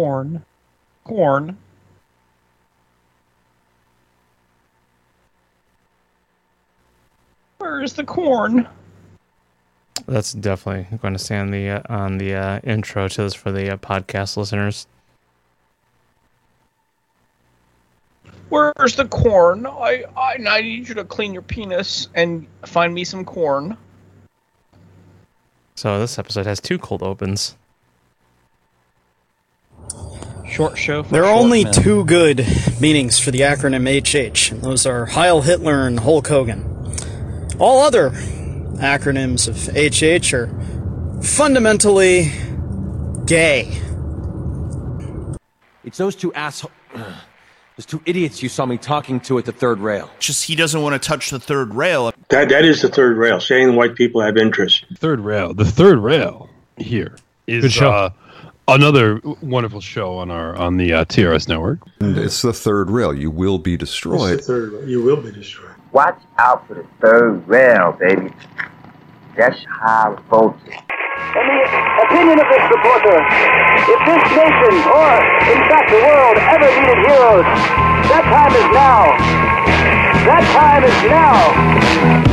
corn? Corn. Where is the corn? That's definitely going to stay on the uh, on the uh, intro to this for the uh, podcast listeners. Where's the corn? I, I I need you to clean your penis and find me some corn. So this episode has two cold opens. Short show. For There are short only men. two good meanings for the acronym HH, and those are Heil Hitler and Hulk Hogan. All other acronyms of HH are fundamentally gay. It's those two assholes. Those two idiots you saw me talking to at the third rail. Just he doesn't want to touch the third rail. That that is the third rail, saying white people have interest. Third rail. The third rail here is Good show. Uh, another wonderful show on our on the uh, TRS network. And it's the third rail. You will be destroyed. third rail. You will be destroyed. Watch out for the third rail, baby. That's high voltage. In the opinion of this reporter, if this nation, or in fact the world, ever needed heroes, that time is now. That time is now.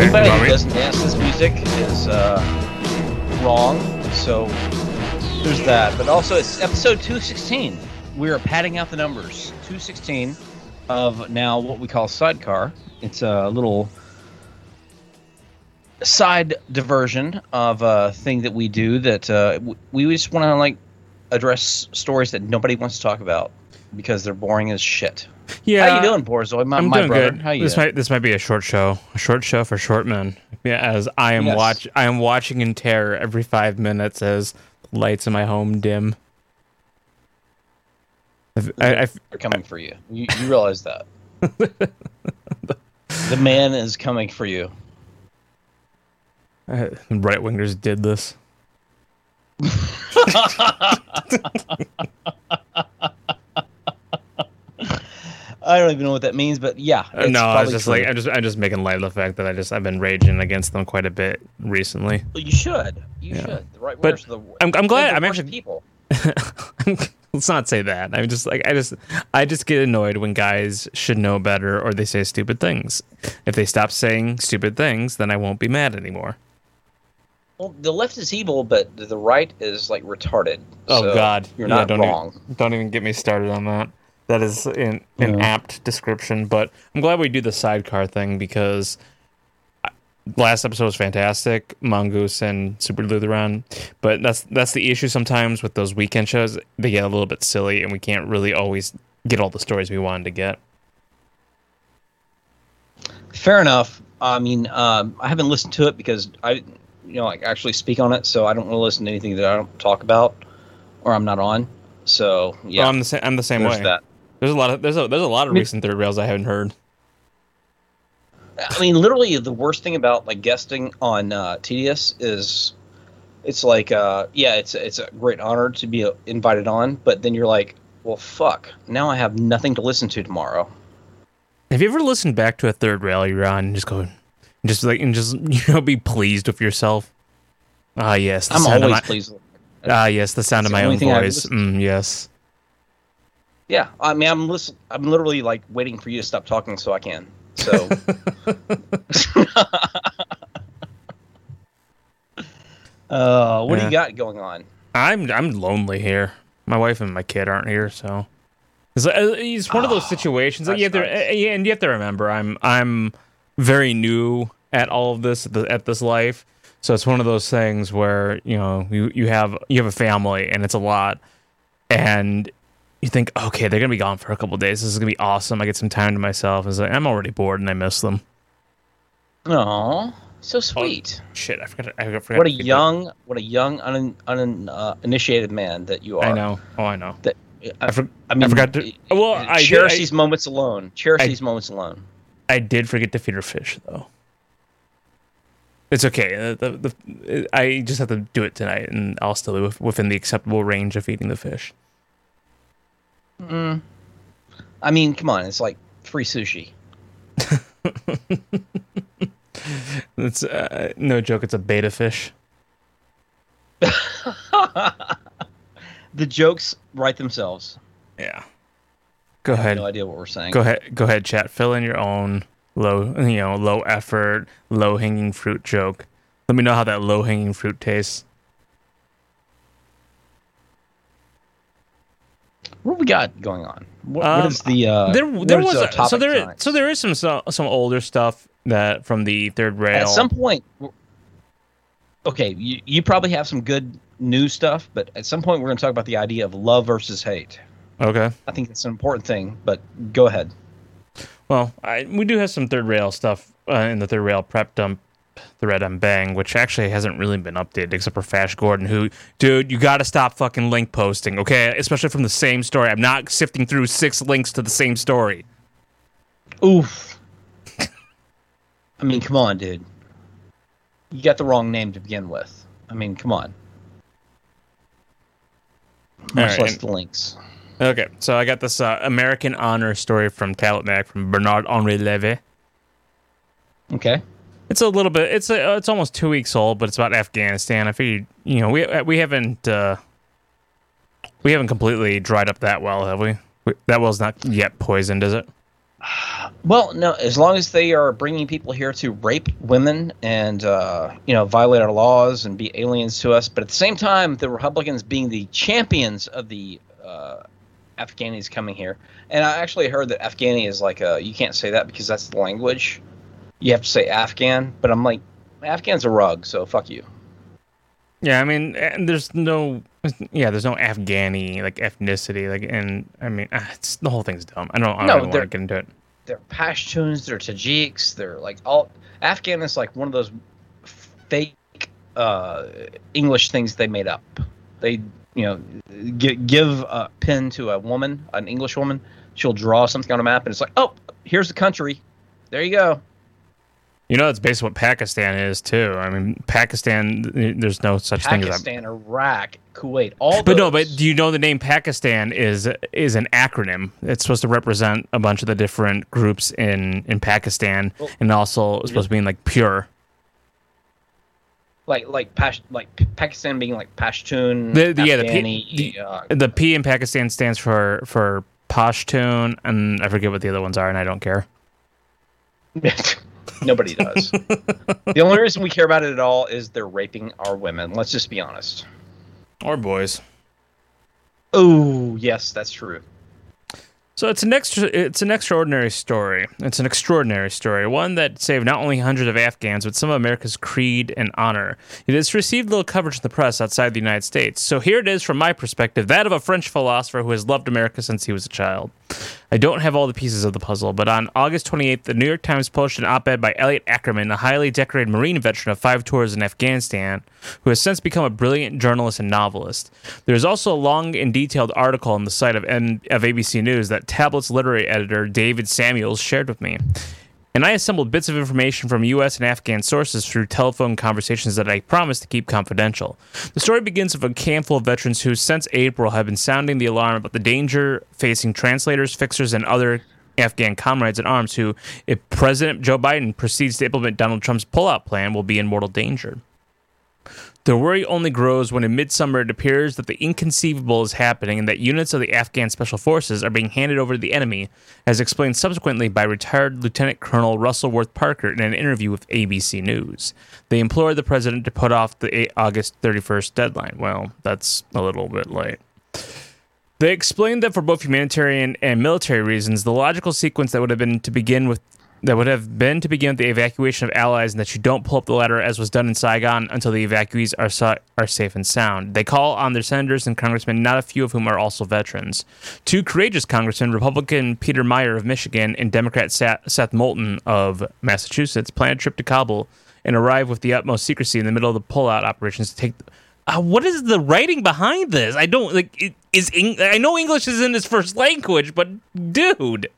Anybody Bobby? who doesn't dance this music is uh, wrong. So there's that. But also, it's episode 216. We are padding out the numbers. 216 of now what we call sidecar. It's a little side diversion of a thing that we do that uh, we just want to like address stories that nobody wants to talk about because they're boring as shit. Yeah, How you doing, Borzoi? My, I'm my doing brother. good. How you this doing? might this might be a short show, a short show for short men. Yeah, as I am Yes. watch, I am watching in terror every five minutes as lights in my home dim. I've- I, I, They're coming for you. You, you realize that. the man is coming for you. I, right wingers did this. I don't even know what that means, but yeah. Uh, it's no, I was just true. like I'm just I'm just making light of the fact that I just I've been raging against them quite a bit recently. Well, you should. You Yeah. should. The right But the. I'm- I'm glad- I'm actually- people. Let's not say that. I'm just like I just I just get annoyed when guys should know better or they say stupid things. If they stop saying stupid things, then I won't be mad anymore. Well, the left is evil, but the right is like retarded. Oh So God, you're Yeah, not don't wrong. Even, don't even get me started on that. That is an, an Yeah. apt description, but I'm glad we do the sidecar thing because last episode was fantastic, Mongoose and Super Lutheran. But that's that's the issue sometimes with those weekend shows. They get a little bit silly, and we can't really always get all the stories we wanted to get. Fair enough. I mean, um, I haven't listened to it because I, you know, like actually speak on it, so I don't want to listen to anything that I don't talk about or I'm not on. So yeah, Well, I'm the same. I'm the same there's way. that. There's a lot of there's a there's a lot of Me- recent third rails I haven't heard. I mean, literally, the worst thing about like guesting on uh, TDS is it's like, uh, yeah, it's it's a great honor to be uh, invited on, but then you're like, well, fuck, now I have nothing to listen to tomorrow. Have you ever listened back to a third rail you're on and just go, and just like, and just you know, be pleased with yourself? Ah, yes. The I'm sound always of my, pleased. Ah, yes, the sound That's of my own voice. Mm, yes. Yeah, I mean, I'm listen, I'm literally like waiting for you to stop talking so I can. So. uh, what do you got going on? I'm I'm lonely here. My wife and my kid aren't here, so it's, uh, it's one of those situations that you have to, uh, yeah, and you have to remember, I'm I'm very new at all of this at, at this life, so it's one of those things where you know you you have you have a family and it's a lot, and you think, okay, they're gonna be gone for a couple days. This is gonna be awesome. I get some time to myself. It's like I'm already bored and I miss them. Oh, so sweet. Shit, I forgot. I forgot what a young, what a young, un, un, uh, initiated man that you are. I know. Oh, I know. That I, I, for, I mean, forgot to. Well, I cherish these moments alone. Cherish these moments alone. I did forget to feed her fish though. It's okay. Uh, The, the, I just have to do it tonight, and I'll still be within the acceptable range of feeding the fish. Mm. I mean, come on, it's like free sushi. It's uh, no joke. It's a beta fish. The jokes write themselves. Yeah. Go I have ahead. no idea what we're saying. Go ahead. Go ahead, chat. Fill in your own low, you know, low effort, low hanging fruit joke. Let me know how that low hanging fruit tastes. What we got going on? What, Um, what is the uh, there, there was a, so there, tonight? so there is some some older stuff that from the third rail. At some point, okay, you, you probably have some good new stuff, but at some point we're going to talk about the idea of love versus hate. okay. I think it's an important thing, but go ahead. Well, I, we do have some third rail stuff uh, in the third rail prep dump thread on Bang, which actually hasn't really been updated except for Fash Gordon, who, dude, you got to stop fucking link posting, okay? Especially from the same story. I'm not sifting through six links to the same story. Oof. I mean, come on, dude. You got the wrong name to begin with. I mean, come on. Much right, less and- the links. Okay, so I got this uh, American honor story from Tablet Mag from Bernard Henri Levy. Okay. It's a little bit. It's a, it's almost two weeks old, but it's about Afghanistan. I figured, you know, we we haven't uh, we haven't completely dried up that well, have we? we? That well's not yet poisoned, is it? Well, no, as long as they are bringing people here to rape women and uh, you know violate our laws and be aliens to us, but at the same time, the Republicans being the champions of the uh, Afghanis coming here, and I actually heard that Afghani is like a you can't say that because that's the language. You have to say Afghan, but I'm like, Afghan's a rug, so fuck you. Yeah, I mean, and there's no, yeah, there's no Afghani like ethnicity, like, and I mean, ah, it's the whole thing's dumb. I don't, I No, don't want to get into it. They're Pashtuns, they're Tajiks, they're like all Afghan is like one of those fake uh, English things they made up. They, you know, gi- give a pen to a woman, an English woman, she'll draw something on a map, and it's like, oh, here's the country. There you go. You know, that's basically what Pakistan is too. I mean, Pakistan, there's no such thing as that. Pakistan, Iraq, Kuwait, all. But no, but do you know the name Pakistan is is an acronym? It's supposed to represent a bunch of the different groups in in Pakistan, Well, and also it's supposed to mean like pure. like like Pash, like Pakistan being like Pashtun, The, the, yeah, the P, the, uh, the P in Pakistan stands for for Pashtun, and I forget what the other ones are, and I don't care. Nobody does. the only reason we care about it at all is they're raping our women. Let's just be honest. Or boys. Oh, yes, that's true. So it's an extra, it's an extraordinary story. It's an extraordinary story, one that saved not only hundreds of Afghans, but some of America's creed and honor. It has received little coverage in the press outside the United States. So here it is from my perspective, that of a French philosopher who has loved America since he was a child. I don't have all the pieces of the puzzle, but on August 28th, the New York Times published an op-ed by Elliot Ackerman, a highly decorated Marine veteran of five tours in Afghanistan, who has since become a brilliant journalist and novelist. There is also a long and detailed article on the site of, M- of ABC News that Tablet's literary editor David Samuels shared with me. And I assembled bits of information from U.S. and Afghan sources through telephone conversations that I promised to keep confidential. The story begins with a handful of veterans who, since April, have been sounding the alarm about the danger facing translators, fixers, and other Afghan comrades in arms who, if President Joe Biden proceeds to implement Donald Trump's pullout plan, will be in mortal danger. The worry only grows when in midsummer it appears that the inconceivable is happening and that units of the Afghan Special Forces are being handed over to the enemy, as explained subsequently by retired Lieutenant Colonel Russell Worth Parker in an interview with ABC News. They implored the president to put off the August 31st deadline. Well, that's a little bit late. They explained that for both humanitarian and military reasons, the logical sequence that would have been to begin with that would have been to begin the evacuation of allies and that you don't pull up the ladder as was done in Saigon until the evacuees are sa- are safe and sound. They call on their senators and congressmen, not a few of whom are also veterans. Two courageous congressmen, Republican Peter Meijer of Michigan and Democrat Seth Moulton of Massachusetts, plan a trip to Kabul and arrive with the utmost secrecy in the middle of the pullout operations to take. Uh, what is the writing behind this? I don't like. It, is Eng- I know English is in his first language, but dude.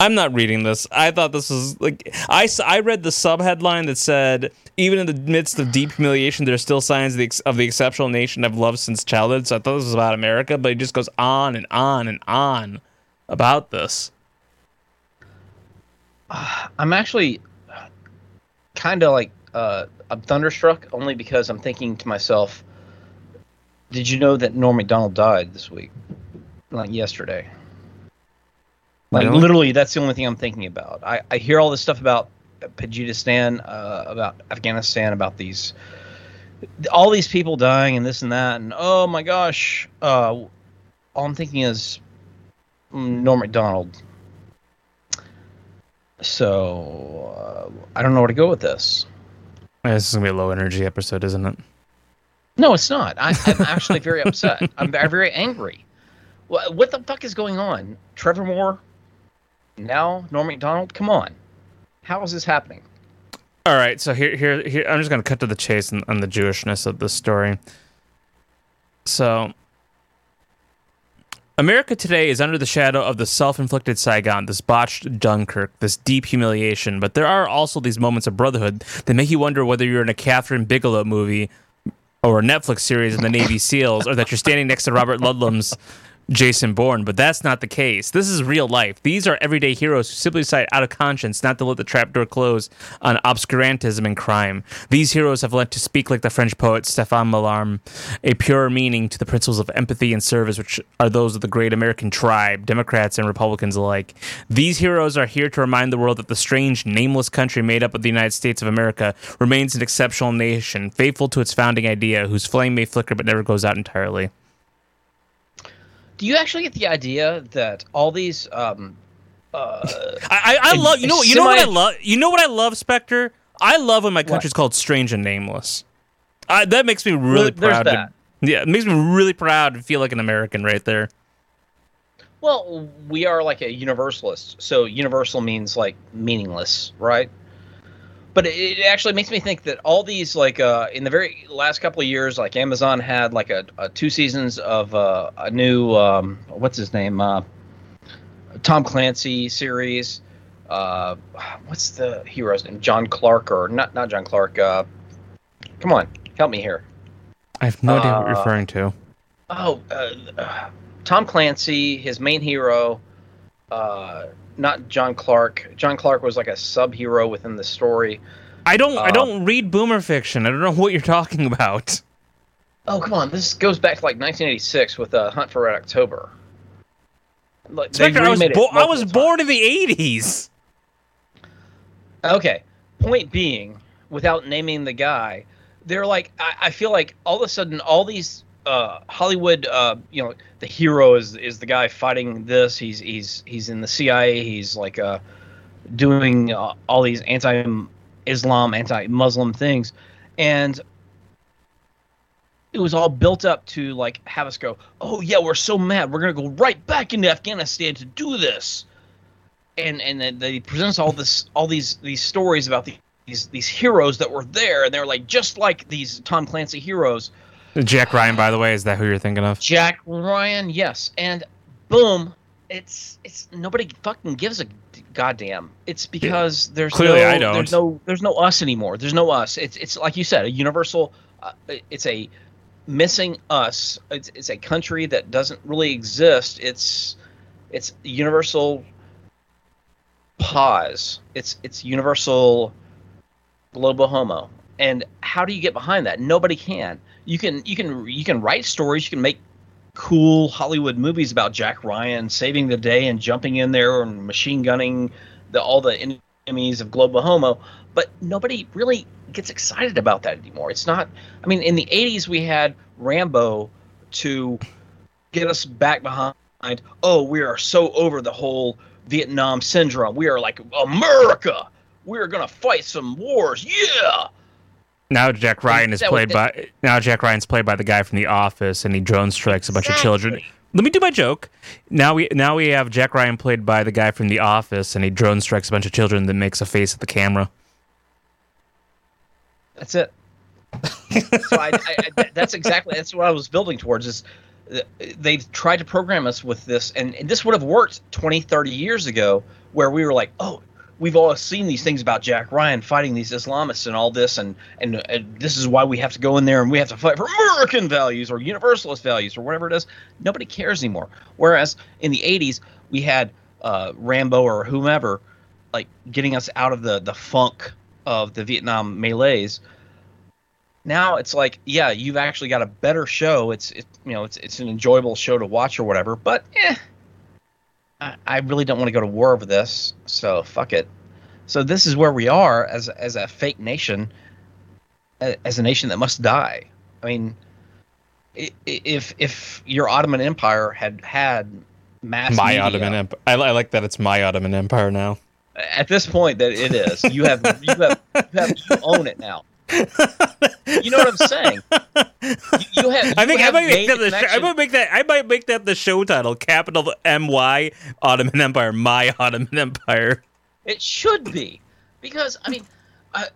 I'm not reading this. I thought this was like I, I read the sub headline that said even in the midst of deep humiliation, there are still signs of the, ex- of the exceptional nation I've loved since childhood. So I thought this was about America, but it just goes on and on and on about this. I'm actually kind of like uh, I'm thunderstruck only because I'm thinking to myself, did you know that Norm Macdonald died this week, like yesterday? Like literally, that's the only thing I'm thinking about. I, I hear all this stuff about Tajikistan, uh, about Afghanistan, about these all these people dying and this and that, and oh my gosh, uh, all I'm thinking is Norm Macdonald. So uh, I don't know where to go with this. This is gonna be a low energy episode, isn't it? No, it's not. I, I'm actually very upset. I'm ve- very angry. What, what the fuck is going on? Trevor Moore, now Norm Macdonald. Come on, how is this happening? All right, so here, here, here. I'm just gonna cut to the chase on, on the Jewishness of this story. So, America today is under the shadow of the self-inflicted Saigon, this botched Dunkirk, this deep humiliation. But there are also these moments of brotherhood that make you wonder whether you're in a Kathryn Bigelow movie or a Netflix series in the Navy SEALs, or that you're standing next to Robert Ludlum's Jason Bourne. But that's not the case. This is real life. These are everyday heroes who simply decide out of conscience not to let the trapdoor close on obscurantism and crime. These heroes have learned to speak like the French poet Stéphane Mallarme, a pure meaning to the principles of empathy and service, which are those of the great American tribe, Democrats and Republicans alike. These heroes are here to remind the world that the strange, nameless country made up of the United States of America remains an exceptional nation, faithful to its founding idea, whose flame may flicker but never goes out entirely. Do you actually get the idea that all these um, uh, I, I, love you know you know what I love you know what I love Spectre. I love when my country's called strange and nameless. I, that makes me really there's proud. To, yeah, it makes me really proud to feel like an American right there. Well, we are like a universalist. So universal means like meaningless, right? But it, actually makes me think that all these like uh, in the very last couple of years, like Amazon had like a, a two seasons of uh, a new um, what's his name, uh, Tom Clancy series. Uh, what's the hero's name? John Clark or not? Not John Clark. Uh, come on, help me here. I have no idea what you're Uh, referring to. Oh, Tom Clancy, his main hero, uh, not John Clark. John Clark was like a sub hero within the story. I don't I uh, don't read boomer fiction. I don't know what you're talking about. Oh, come on. This goes back to like 1986 with uh, Hunt for Red October. Like, Spectre, I was bo- I was born in the 80s. Okay. Point being, without naming the guy, they're like I, I feel like all of a sudden all these uh, Hollywood, uh, you know, the hero is is the guy fighting this. He's he's he's in the CIA. He's like uh, doing uh, all these anti-Islam, anti-Muslim things, and it was all built up to like have us go, oh yeah, we're so mad, we're gonna go right back into Afghanistan to do this and and then they present all this all these these stories about the, these these heroes that were there and they're like just like these Tom Clancy heroes. Jack Ryan, by the way, is that who you're thinking of? Jack Ryan, yes, and boom, it's it's nobody fucking gives a goddamn. It's because there's Clearly no, I don't. there's no there's no us anymore. There's no us. It's it's like you said, a universal. Uh, it's a missing us. It's it's a country that doesn't really exist. It's it's universal pause. It's it's universal global homo. And how do you get behind that? Nobody can. You can you can you can write stories. You can make cool Hollywood movies about Jack Ryan saving the day and jumping in there and machine gunning the all the enemies of global homo. But nobody really gets excited about that anymore. It's not. I mean, in the '80s we had Rambo to get us back behind. Oh, we are so over the whole Vietnam syndrome. We are like America. We are gonna fight some wars. Yeah. Now Jack Ryan is played by now Jack Ryan's played by the guy from The Office, and he drone strikes a bunch of children. Let me do my joke. Now we now we have Jack Ryan played by the guy from The Office, and he drone strikes a bunch of children that makes a face at the camera. That's it. so I, I, I, that's exactly that's what I was building towards. Is they've tried to program us with this, and, and this would have worked 20, 30 years ago, where we were like, oh, we've all seen these things about Jack Ryan fighting these Islamists and all this, and, and and this is why we have to go in there and we have to fight for American values or Universalist values or whatever it is. Nobody cares anymore. Whereas in the 80s, we had uh, Rambo or whomever like getting us out of the the funk of the Vietnam melees. Now it's like, yeah, you've actually got a better show. It's it, you know, it's it's an enjoyable show to watch or whatever. But eh, I, I really don't want to go to war over this. So fuck it. So this is where we are as as a fake nation, as a nation that must die. I mean, if if your Ottoman Empire had had mass my media- Ottoman Empire. I, I like that it's my Ottoman Empire now. at this point that it is you have you have you have you own it now you know what i'm saying you, you have I you think I might make that the the sh- I might make that I might make that the show title. Capital M Y Ottoman Empire. My Ottoman Empire. it should be because i mean I,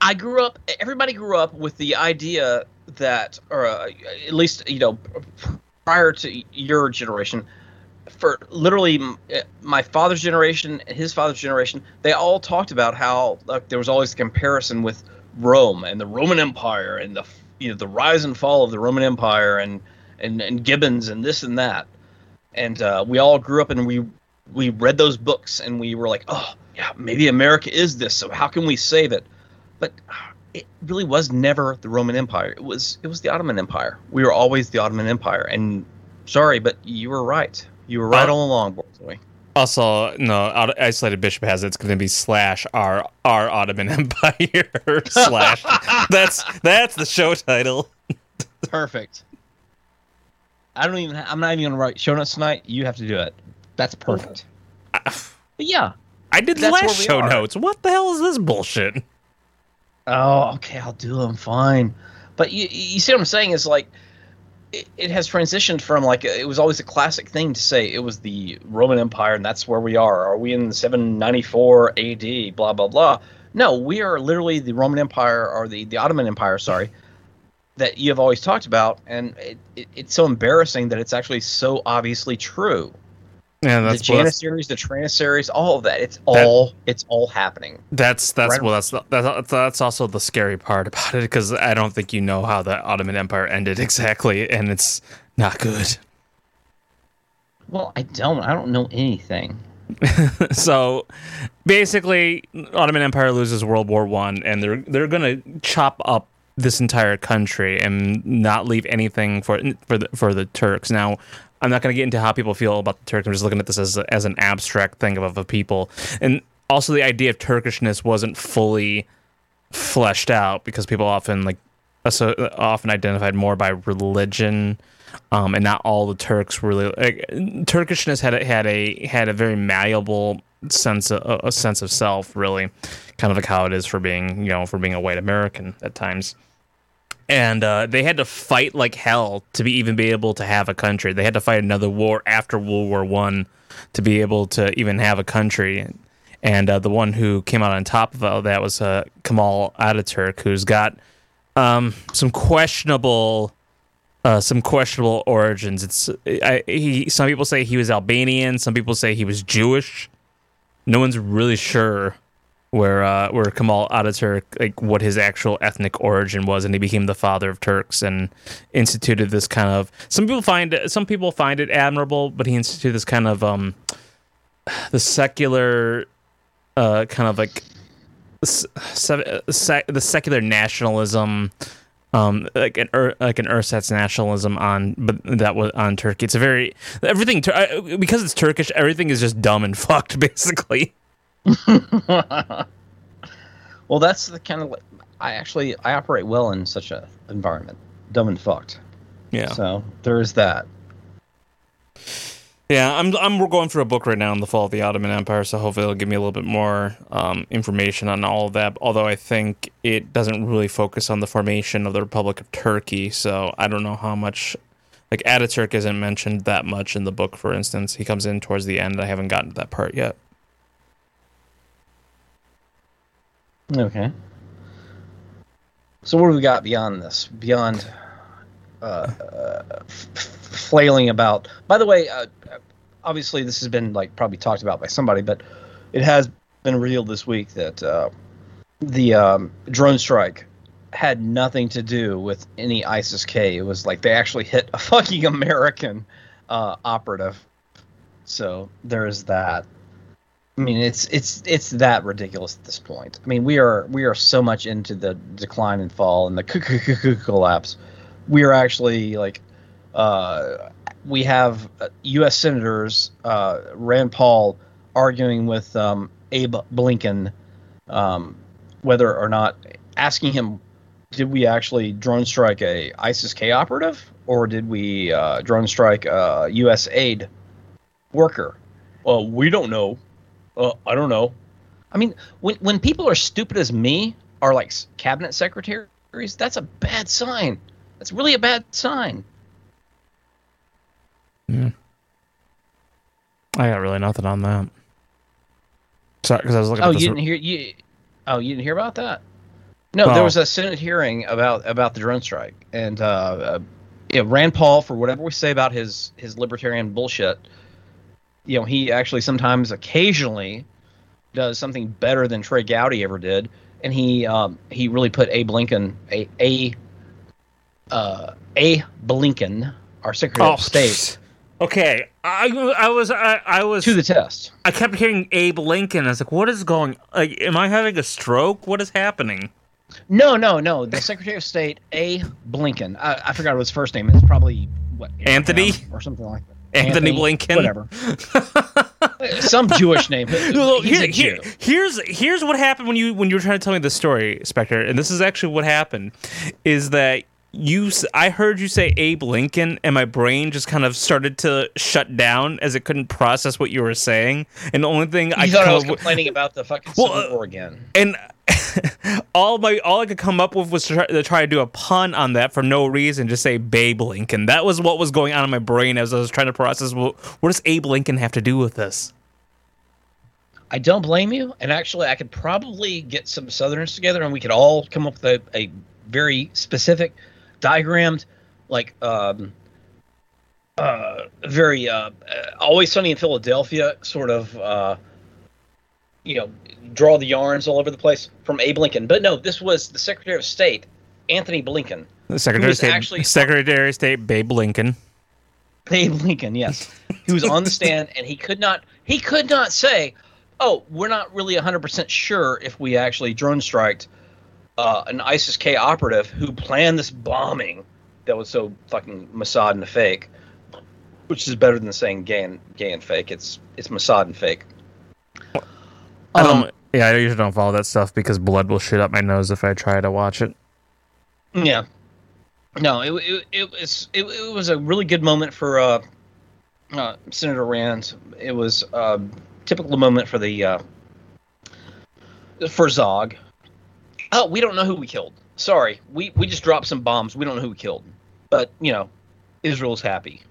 I grew up everybody grew up with the idea that or uh, at least you know prior to your generation for literally uh, my father's generation and his father's generation they all talked about how like there was always a comparison with rome and the roman empire and the you know the rise and fall of the roman empire and and, and gibbons and this and that. And uh, we all grew up and we we read those books and we were like oh yeah maybe america is this so how can we save it? But uh, it really was never the roman empire. It was it was the ottoman empire. We were always the ottoman empire. And sorry but you were right you were right Uh, all along boy Also, no, isolated bishop has it. it's going to be slash our our Ottoman Empire slash. That's that's the show title. perfect i don't even i'm not even gonna write show notes tonight you have to do it that's perfect but yeah I did the last show are. notes. What the hell is this bullshit? Oh, okay, I'll do them. Fine. But you, you see what I'm saying is like, it, has transitioned from like it was always a classic thing to say it was the Roman Empire and that's where we are. Are we in 794 AD? Blah blah blah. No, we are literally the Roman Empire or the the Ottoman Empire. Sorry, that you have always talked about, and it, it, it's so embarrassing that it's actually so obviously true. Yeah, The that's what- Janissaries, the Tranissaries, all of that. It's all it's all happening. That's that's Right. well that's that's that's also the scary part about it because I don't think you know how the Ottoman Empire ended exactly, and it's not good. Well, I don't. I don't know anything. so basically, Ottoman Empire loses World War One, and they're they're gonna chop up this entire country and not leave anything for for the for the Turks. Now, I'm not gonna get into how people feel about the Turks. I'm just looking at this as a, as an abstract thing of, of a people, and also the idea of Turkishness wasn't fully fleshed out because people often like so often identified more by religion um, and not all the Turks really like, Turkishness had a, had a had a very malleable sense of a sense of self really kind of like how it is for being you know for being a white American at times and uh, they had to fight like hell to be even be able to have a country they had to fight another war after World War One to be able to even have a country and uh, the one who came out on top of all that was uh, Kemal Ataturk who's got um, some questionable uh, some questionable origins. It's I, he. Some people say he was Albanian. Some people say he was Jewish. No one's really sure where uh, where Kemal Ataturk like what his actual ethnic origin was, and he became the father of Turks and instituted this kind of. Some people find it, some people find it admirable, but he instituted this kind of um, the secular, uh, kind of like se- the secular nationalism um like an like an ersatz nationalism on but that was on turkey it's a very everything Tur- because it's turkish everything is just dumb and fucked basically well, that's the kind of I actually I operate well in such a environment, dumb and fucked. Yeah. So there's that. yeah i'm i'm we're going through a book right now on the fall of the ottoman empire so hopefully it'll give me a little bit more um, information on all of that although i think it doesn't really focus on the formation of the republic of turkey so i don't know how much like ataturk isn't mentioned that much in the book for instance he comes in towards the end i haven't gotten to that part yet Okay. So what do we got beyond this? Beyond uh, uh, f- flailing about. By the way, uh, obviously this has been like probably talked about by somebody, but it has been revealed this week that uh, the um, drone strike had nothing to do with any ISIS K. It was like they actually hit a fucking American uh, operative. So there is that. I mean, it's it's it's that ridiculous at this point. I mean, we are we are so much into the decline and fall and the collapse. We are actually like, uh, we have U.S. senators uh, Rand Paul arguing with um, Abe Blinken um, whether or not asking him, did we actually drone strike a ISIS K operative or did we uh, drone strike a U.S. aid worker? Well, we don't know. Uh, I don't know. I mean, when when people are stupid as me are like cabinet secretaries, that's a bad sign. That's really a bad sign. Yeah. I got really nothing on that. Sorry, because I was looking. Oh, at you didn't hear you. Oh, you didn't hear about that? No, Well- there was a Senate hearing about about the drone strike, and uh, uh, know, Rand Paul, for whatever we say about his his libertarian bullshit, you know, he actually sometimes, occasionally, does something better than Trey Gowdy ever did, and he um, he really put Abe Lincoln a a uh, a Blinken, our Secretary Oh, of State, Okay, I, I was I, I was to the test. I kept hearing Abe Lincoln. I was like, "What is going? Like, am I having a stroke? What is happening?" No, no, no. The Secretary of State, A. Blinken. I, I forgot what his first name is. Probably what Anthony? Or something like that. Anthony Blinken? Whatever. Some Jewish name. Well, He's here- a here- Jew. here's here's what happened when you when you were trying to tell me the story, Spectre, and this is actually what happened, is that you I heard you say Abe Lincoln, and my brain just kind of started to shut down as it couldn't process what you were saying, and the only thing I You could thought I was with- complaining about the fucking Well, Civil uh, War again. and all my all I could come up with was to try, to try to do a pun on that for no reason, just say Babe Lincoln. That was what was going on in my brain as I was trying to process. Well, what does Abe Lincoln have to do with this? I don't blame you. And actually, I could probably get some Southerners together and we could all come up with a, a very specific, diagrammed, like, um, uh, very, uh, uh, always sunny in Philadelphia sort of, uh, you know, draw the yarns all over the place from Abe Lincoln. But no, this was the Secretary of State, Anthony Blinken. The Secretary of State, actually Secretary of State Babe Lincoln. Abe Lincoln, yes. He was on the stand and he could not he could not say, "Oh, we're not really 100% sure if we actually drone striked uh, an ISIS K operative who planned this bombing that was so fucking Mossad and fake." Which is better than saying gay and gay and fake. It's it's Mossad and fake. I Um, don't. Yeah, I usually don't follow that stuff because blood will shit up my nose if I try to watch it. Yeah. No, it it, it was it, it was a really good moment for uh, uh, Senator Rand. It was a typical moment for the uh, for Zog. Oh, we don't know who we killed. Sorry, we we just dropped some bombs. We don't know who we killed, but you know, Israel's happy.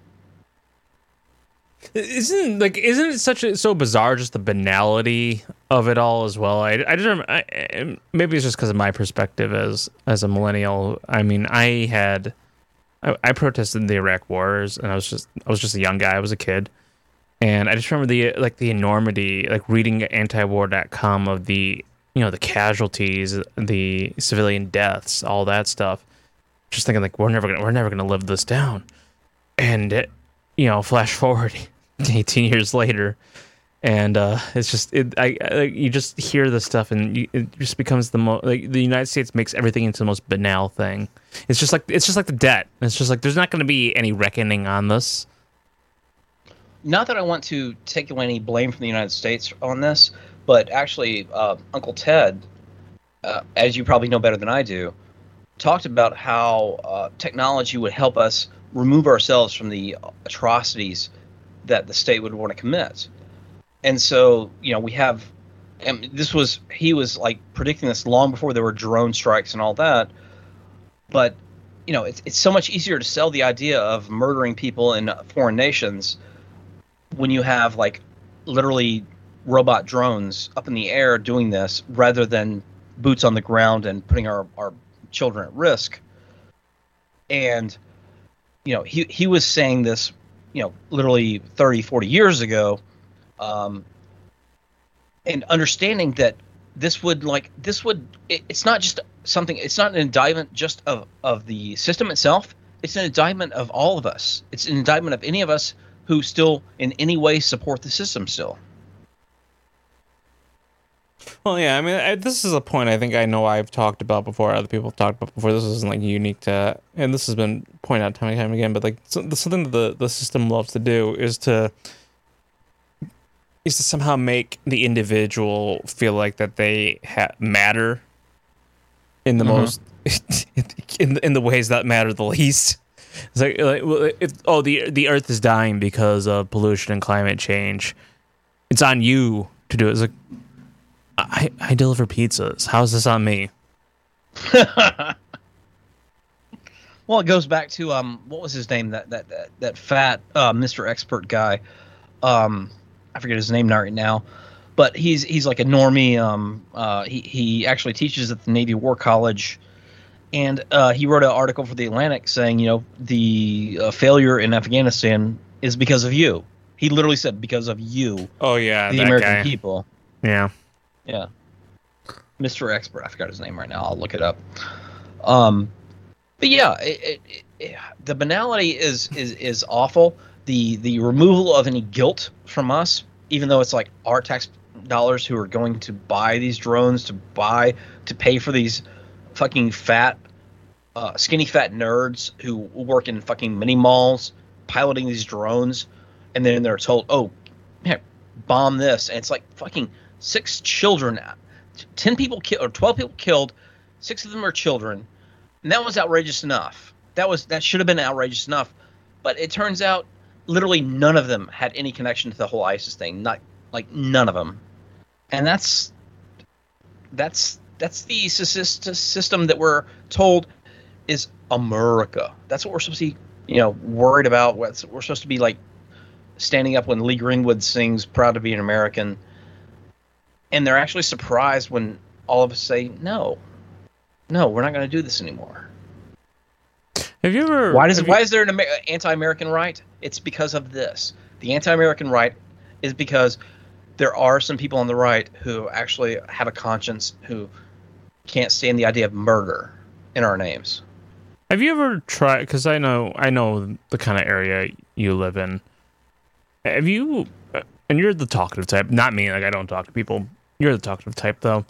Isn't like isn't it such a, so bizarre just the banality of it all as well? I I just I- maybe it's just because of my perspective as as a millennial. I mean, I had I, I protested the Iraq wars, and I was just I was just a young guy. I was a kid, and I just remember the like the enormity, like reading antiwar.com of the you know the casualties, the civilian deaths, all that stuff. Just thinking like we're never gonna we're never gonna live this down, and it, you know, flash forward 18 years later, and uh, it's just it, I, I you just hear this stuff and you, it just becomes the most like the United States makes everything into the most banal thing. It's just like it's just like the debt. It's just like there's not going to be any reckoning on this. not that I want to take away any blame from the United States on this, but actually, uh, Uncle Ted, uh, as you probably know better than I do, talked about how uh, technology would help us remove ourselves from the atrocities that the state would want to commit. And so, you know, we have, and this was, he was like predicting this long before there were drone strikes and all that. But, you know, it's, it's so much easier to sell the idea of murdering people in foreign nations when you have like literally robot drones up in the air doing this rather than boots on the ground and putting our, our children at risk. And, you know, he, he was saying this, you know, literally 30, 40 years ago. Um, and understanding that this would like, this would, it, it's not just something, it's not an indictment just of, of the system itself. It's an indictment of all of us. It's an indictment of any of us who still in any way support the system still. Well, yeah, I mean, I, this is a point I think I know I've talked about before. Other people have talked about before. This isn't like unique to, and this has been pointed out time and time again. But like so, something that the the system loves to do is to is to somehow make the individual feel like that they ha- matter in the Mhm. most in in the ways that matter the least. It's like, like if, oh the the Earth is dying because of pollution and climate change. It's on you to do it. It's like I I deliver pizzas. How is this on me? Well, it goes back to um, what was his name? That that that, that fat uh, Mr. Expert guy. Um, I forget his name right now, but he's he's like a normie. Um, uh, he he actually teaches at the Navy War College, and uh, he wrote an article for the Atlantic saying, you know, the uh, failure in Afghanistan is because of you. He literally said because of you, Oh yeah, the American guy. people. Yeah. Yeah. Mr. Expert. I forgot his name right now. I'll look it up. Um, but yeah, it, it, it, the banality is, is is awful. The the removal of any guilt from us, even though it's like our tax dollars who are going to buy these drones, to buy to pay for these fucking fat, uh, skinny fat nerds who work in fucking mini malls piloting these drones, and then they're told, oh, man, bomb this, and it's like fucking six children, ten people killed or twelve people killed, six of them are children, and that was outrageous enough. That was that should have been outrageous enough, but it turns out literally none of them had any connection to the whole ISIS thing. Not like none of them, and that's that's that's the system that we're told is America. That's what we're supposed to be, you know, worried about. What we're supposed to be like standing up when Lee Greenwood sings "Proud to be an American," and they're actually surprised when all of us say, "No, no, we're not going to do this anymore." Have you ever? Why does why you- is there an Amer- anti-American right? It's because of this. The anti-American right is because there are some people on the right who actually have a conscience who can't stand the idea of murder in our names. Have you ever tried? Because I know, I know the kind of area you live in. Have you? uh, And you're the talkative type, not me. Like I don't talk to people. You're the talkative type, though.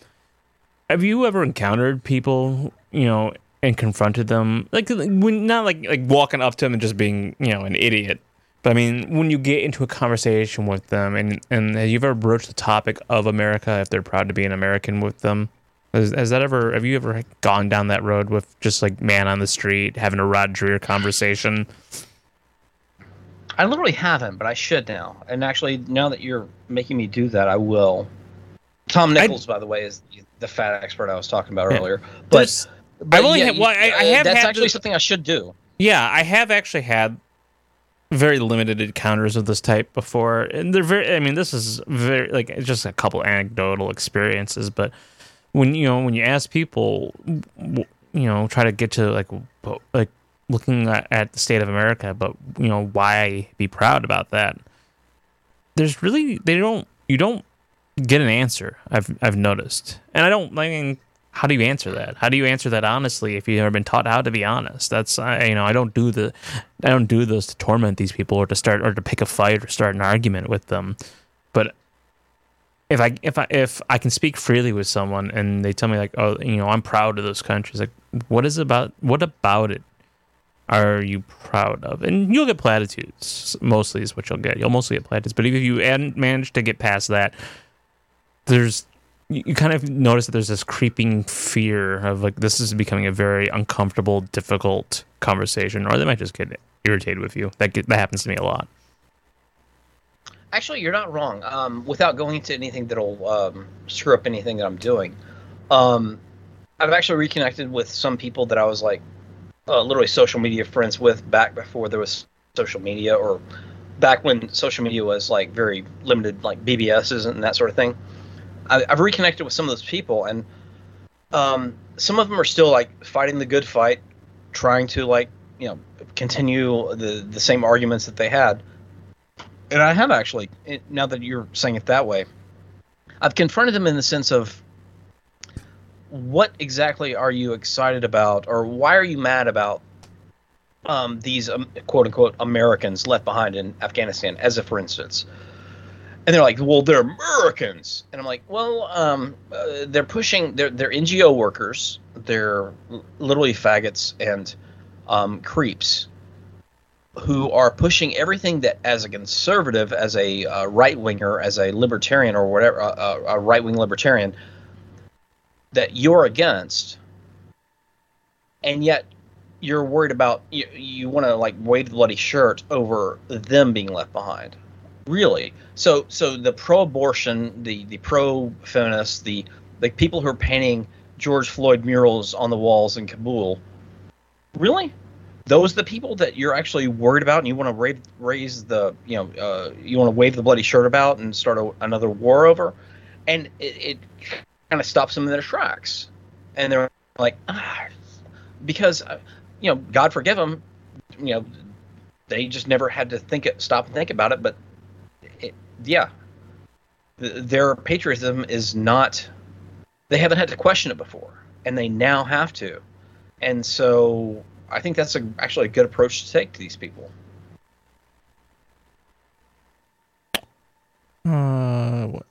Have you ever encountered people, you know, and confronted them, like when not like like walking up to them and just being, you know, an idiot, but I mean when you get into a conversation with them, and and have you ever broached the topic of America if they're proud to be an American with them? Has, has that ever? Have you ever gone down that road with just like man on the street having a Rod Dreher conversation? I literally haven't, but I should now. And actually, now that you're making me do that, I will. Tom Nichols, by the way, is the fat expert I was talking about Yeah. earlier. But, but I've only yeah, had- well, I- I uh, have that's actually something I should do. Yeah, I have actually had very limited encounters of this type before, and they're very. I mean, this is very like just a couple anecdotal experiences, but when you know when you ask people, you know, try to get to like like looking at, at the state of America, but you know why be proud about that? There's really they don't you don't get an answer. I've I've noticed, and I don't. I mean, how do you answer that? How do you answer that honestly if you've never been taught how to be honest? That's I, you know I don't do the I don't do those to torment these people or to start or to pick a fight or start an argument with them. But if I if I if I can speak freely with someone and they tell me like oh you know I'm proud of those countries like what is about what about it are you proud of? And you'll get platitudes mostly is what you'll get. You'll mostly get platitudes. But if you manage to get past that, there's you kind of notice that there's this creeping fear of like this is becoming a very uncomfortable, difficult conversation, or they might just get irritated with you. That get, that happens to me a lot. Actually, you're not wrong. Um, without going into anything that'll um, screw up anything that I'm doing, um, I've actually reconnected with some people that I was like uh, literally social media friends with back before there was social media, or back when social media was like very limited, like BBSs and that sort of thing. I, I've reconnected with some of those people, and um, some of them are still like fighting the good fight, trying to like you know continue the the same arguments that they had and I have actually. Now that you're saying it that way, I've confronted them in the sense of what exactly are you excited about, or why are you mad about um, these um, quote unquote Americans left behind in Afghanistan, as a for instance. And they're like, "Well, they're Americans," and I'm like, "Well, um, uh, they're pushing. They're they're NGO workers. They're literally faggots and um, creeps who are pushing everything that, as a conservative, as a uh, right winger, as a libertarian or whatever, uh, uh, a right wing libertarian, that you're against, and yet you're worried about you, you want to like wave the bloody shirt over them being left behind really? So so the pro-abortion the the pro-feminists the the people who are painting george floyd murals on the walls in kabul. Really? Those the people that you're actually worried about and you want to raise, raise the you know uh, you want to wave the bloody shirt about and start a, another war over? And it, it kind of stops them in their tracks. And they're like ah, because uh, you know god forgive them you know they just never had to think it stop and think about it but yeah their patriotism is not they haven't had to question it before and they now have to and so I think that's a, actually a good approach to take to these people. Uh, what?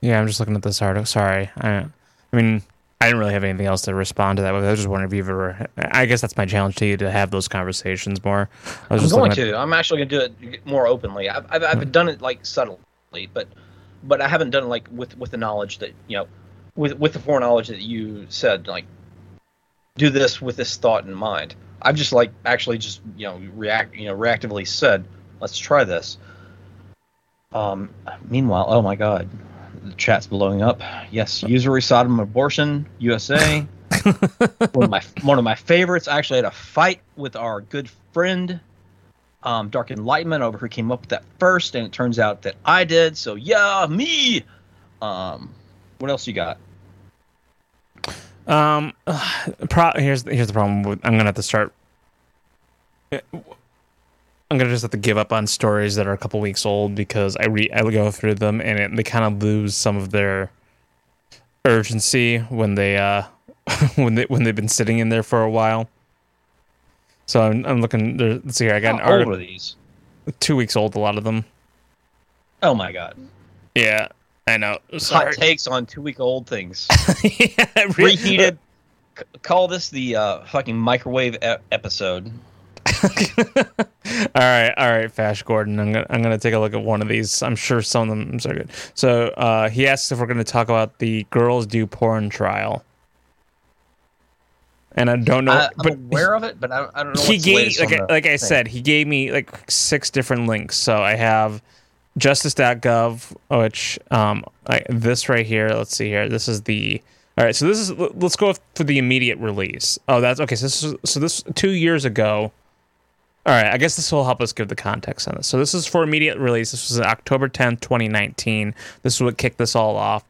Yeah, I'm just looking at this article. Sorry, I, I mean, I didn't really have anything else to respond to that with. I was just wondering if you've ever. I guess that's my challenge to you to have those conversations more. I was I'm just going to. I'm actually going to do it more openly. I've, I've, I've done it like subtly, but but I haven't done it like with with the knowledge that you know, with with the foreknowledge that you said like do this with this thought in mind. I've just like actually just you know react you know reactively said let's try this. Um, meanwhile, oh my god, the chat's blowing up. Yes, usury Sodom abortion USA. one of my one of my favorites. I actually had a fight with our good friend, um, Dark Enlightenment, over who came up with that first, and it turns out that I did. So yeah, me. Um, what else you got? Um, pro- here's here's the problem. With, I'm gonna have to start. I'm gonna just have to give up on stories that are a couple weeks old because I re I go through them and it, they kind of lose some of their urgency when they uh when they when they've been sitting in there for a while. So I'm I'm looking. There, let's see here. I got an How old are these? Two weeks old. A lot of them. Oh my god. Yeah, I know. Hot takes on two week old things. yeah, re- Reheated. Call this the uh, fucking microwave e- episode. all right, all right, Fash Gordon. I'm gonna I'm gonna take a look at one of these. I'm sure some of them are good. So uh, he asks if we're gonna talk about the girls do porn trial, and I don't know. I, I'm but aware of it, but I, I don't know. he gave like I, like I said, he gave me like six different links. So I have justice.gov, which um I, this right here. Let's see here. This is the all right. So this is let's go for the immediate release. Oh, that's okay. So this is, so this two years ago. All right, I guess this will help us give the context on this. So this is for immediate release. This was October 10th, 2019. This is what kicked this all off.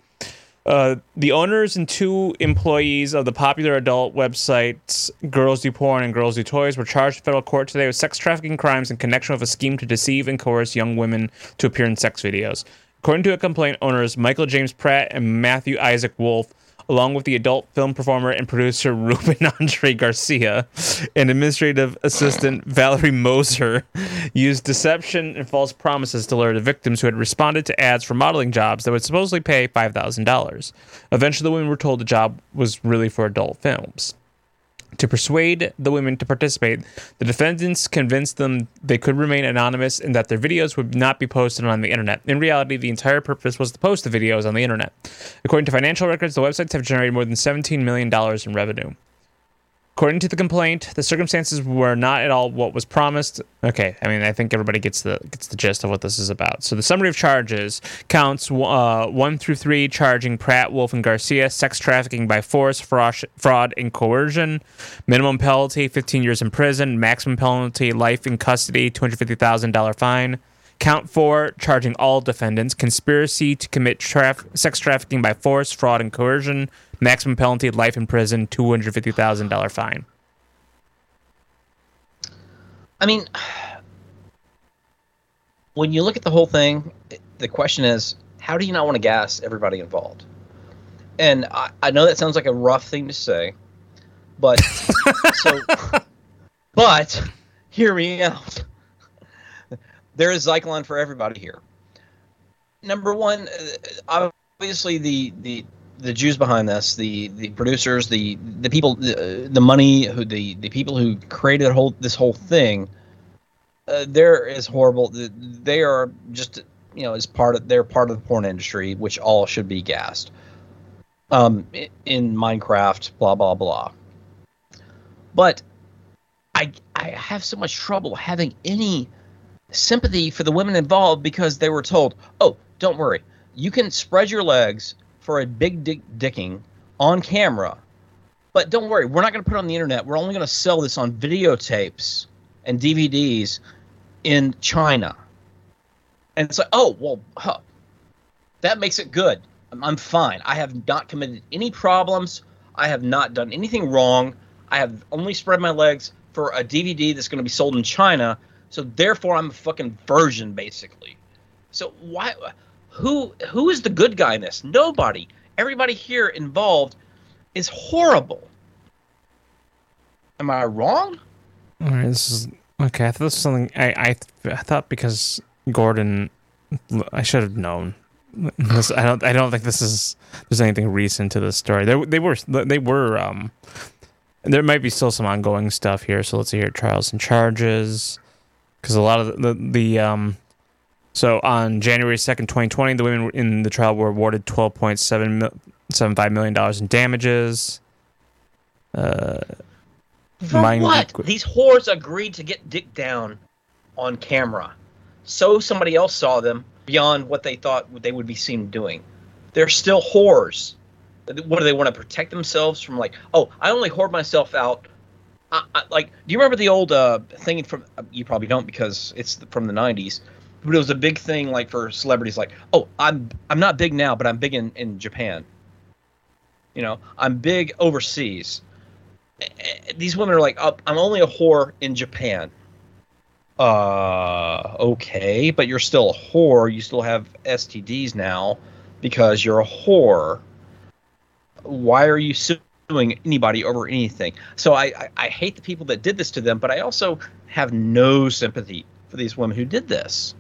Uh, the owners and two employees of the popular adult websites Girls Do Porn and Girls Do Toys were charged in federal court today with sex trafficking crimes in connection with a scheme to deceive and coerce young women to appear in sex videos. According to a complaint, owners Michael James Pratt and Matthew Isaac Wolf, along with the adult film performer and producer Ruben Andre Garcia and administrative assistant Valerie Moser, used deception and false promises to lure the victims who had responded to ads for modeling jobs that would supposedly pay $5,000. Eventually, the women were told the job was really for adult films. To persuade the women to participate, the defendants convinced them they could remain anonymous and that their videos would not be posted on the internet. In reality, the entire purpose was to post the videos on the internet. According to financial records, the websites have generated more than $17 million in revenue. According to the complaint, the circumstances were not at all what was promised. Okay, I mean, I think everybody gets the gets the gist of what this is about. So the summary of charges counts uh, one through three, charging Pratt, Wolf, and Garcia sex trafficking by force, fraud, fraud, and coercion. Minimum penalty: 15 years in prison. Maximum penalty: life in custody, $250,000 fine. Count four, charging all defendants conspiracy to commit traf- sex trafficking by force, fraud, and coercion. Maximum penalty: life in prison, two hundred fifty thousand dollar fine. I mean, when you look at the whole thing, the question is, how do you not want to gas everybody involved? And I, I know that sounds like a rough thing to say, but so, but hear me out. there is Zyklon for everybody here. Number one, obviously the the the Jews behind this, the the producers, the the people, the, the money, who the the people who created whole this whole thing, uh, is horrible. They are just you know as part of they're part of the porn industry, which all should be gassed. Um, in Minecraft, blah blah blah. But I I have so much trouble having any sympathy for the women involved because they were told, "Oh, don't worry, you can spread your legs for a big dick dicking on camera, but don't worry, we're not going to put it on the internet. We're only going to sell this on videotapes and DVDs in China." And it's like, "Oh, well, huh, that makes it good. I'm, I'm fine. I have not committed any problems. I have not done anything wrong. I have only spread my legs." For a DVD that's going to be sold in China, so therefore I'm a fucking virgin, basically. So why? Who who is the good guy in this? Nobody. Everybody here involved is horrible. Am I wrong? All right, this is okay. I thought this was something I I, I thought because Gordon, I should have known. This, I don't I don't think this is there's anything recent to this story. They they were they were um there might be still some ongoing stuff here. So let's see here trials and charges because a lot of the, the, the um so on January 2nd, 2020, the women in the trial were awarded 12.75 million dollars in damages. Uh, For what? These whores agreed to get dick down on camera, so somebody else saw them beyond what they thought they would be seen doing. They're still whores. What do they want to protect themselves from? Like, oh, I only whore myself out I, I, like, do you remember the old uh, thing from? You probably don't because it's from the '90s. But it was a big thing, like for celebrities, like, oh, I'm I'm not big now, but I'm big in in Japan. You know, I'm big overseas. These women are like, oh, I'm only a whore in Japan. Uh, okay, but you're still a whore. You still have STDs now because you're a whore. Why are you suing? suing anybody over anything. So I, I, I, hate the people that did this to them, but I also have no sympathy for these women who did this.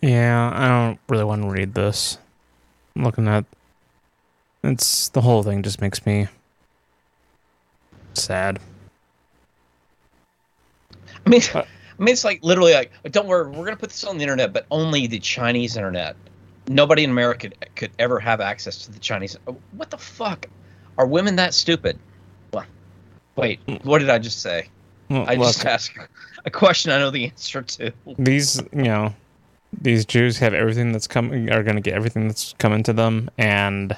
Yeah, I don't really want to read this. I'm looking at it's the whole thing just makes me sad. I mean, uh, I mean, it's like literally like, don't worry, we're gonna put this on the internet, but only the Chinese internet nobody in America could, could ever have access to the Chinese. Oh, what the fuck? Are women that stupid? Wait, mm. what did I just say? Well, I just look, asked a question I know the answer to. These, you know, these Jews have everything that's coming, are going to get everything that's coming to them, and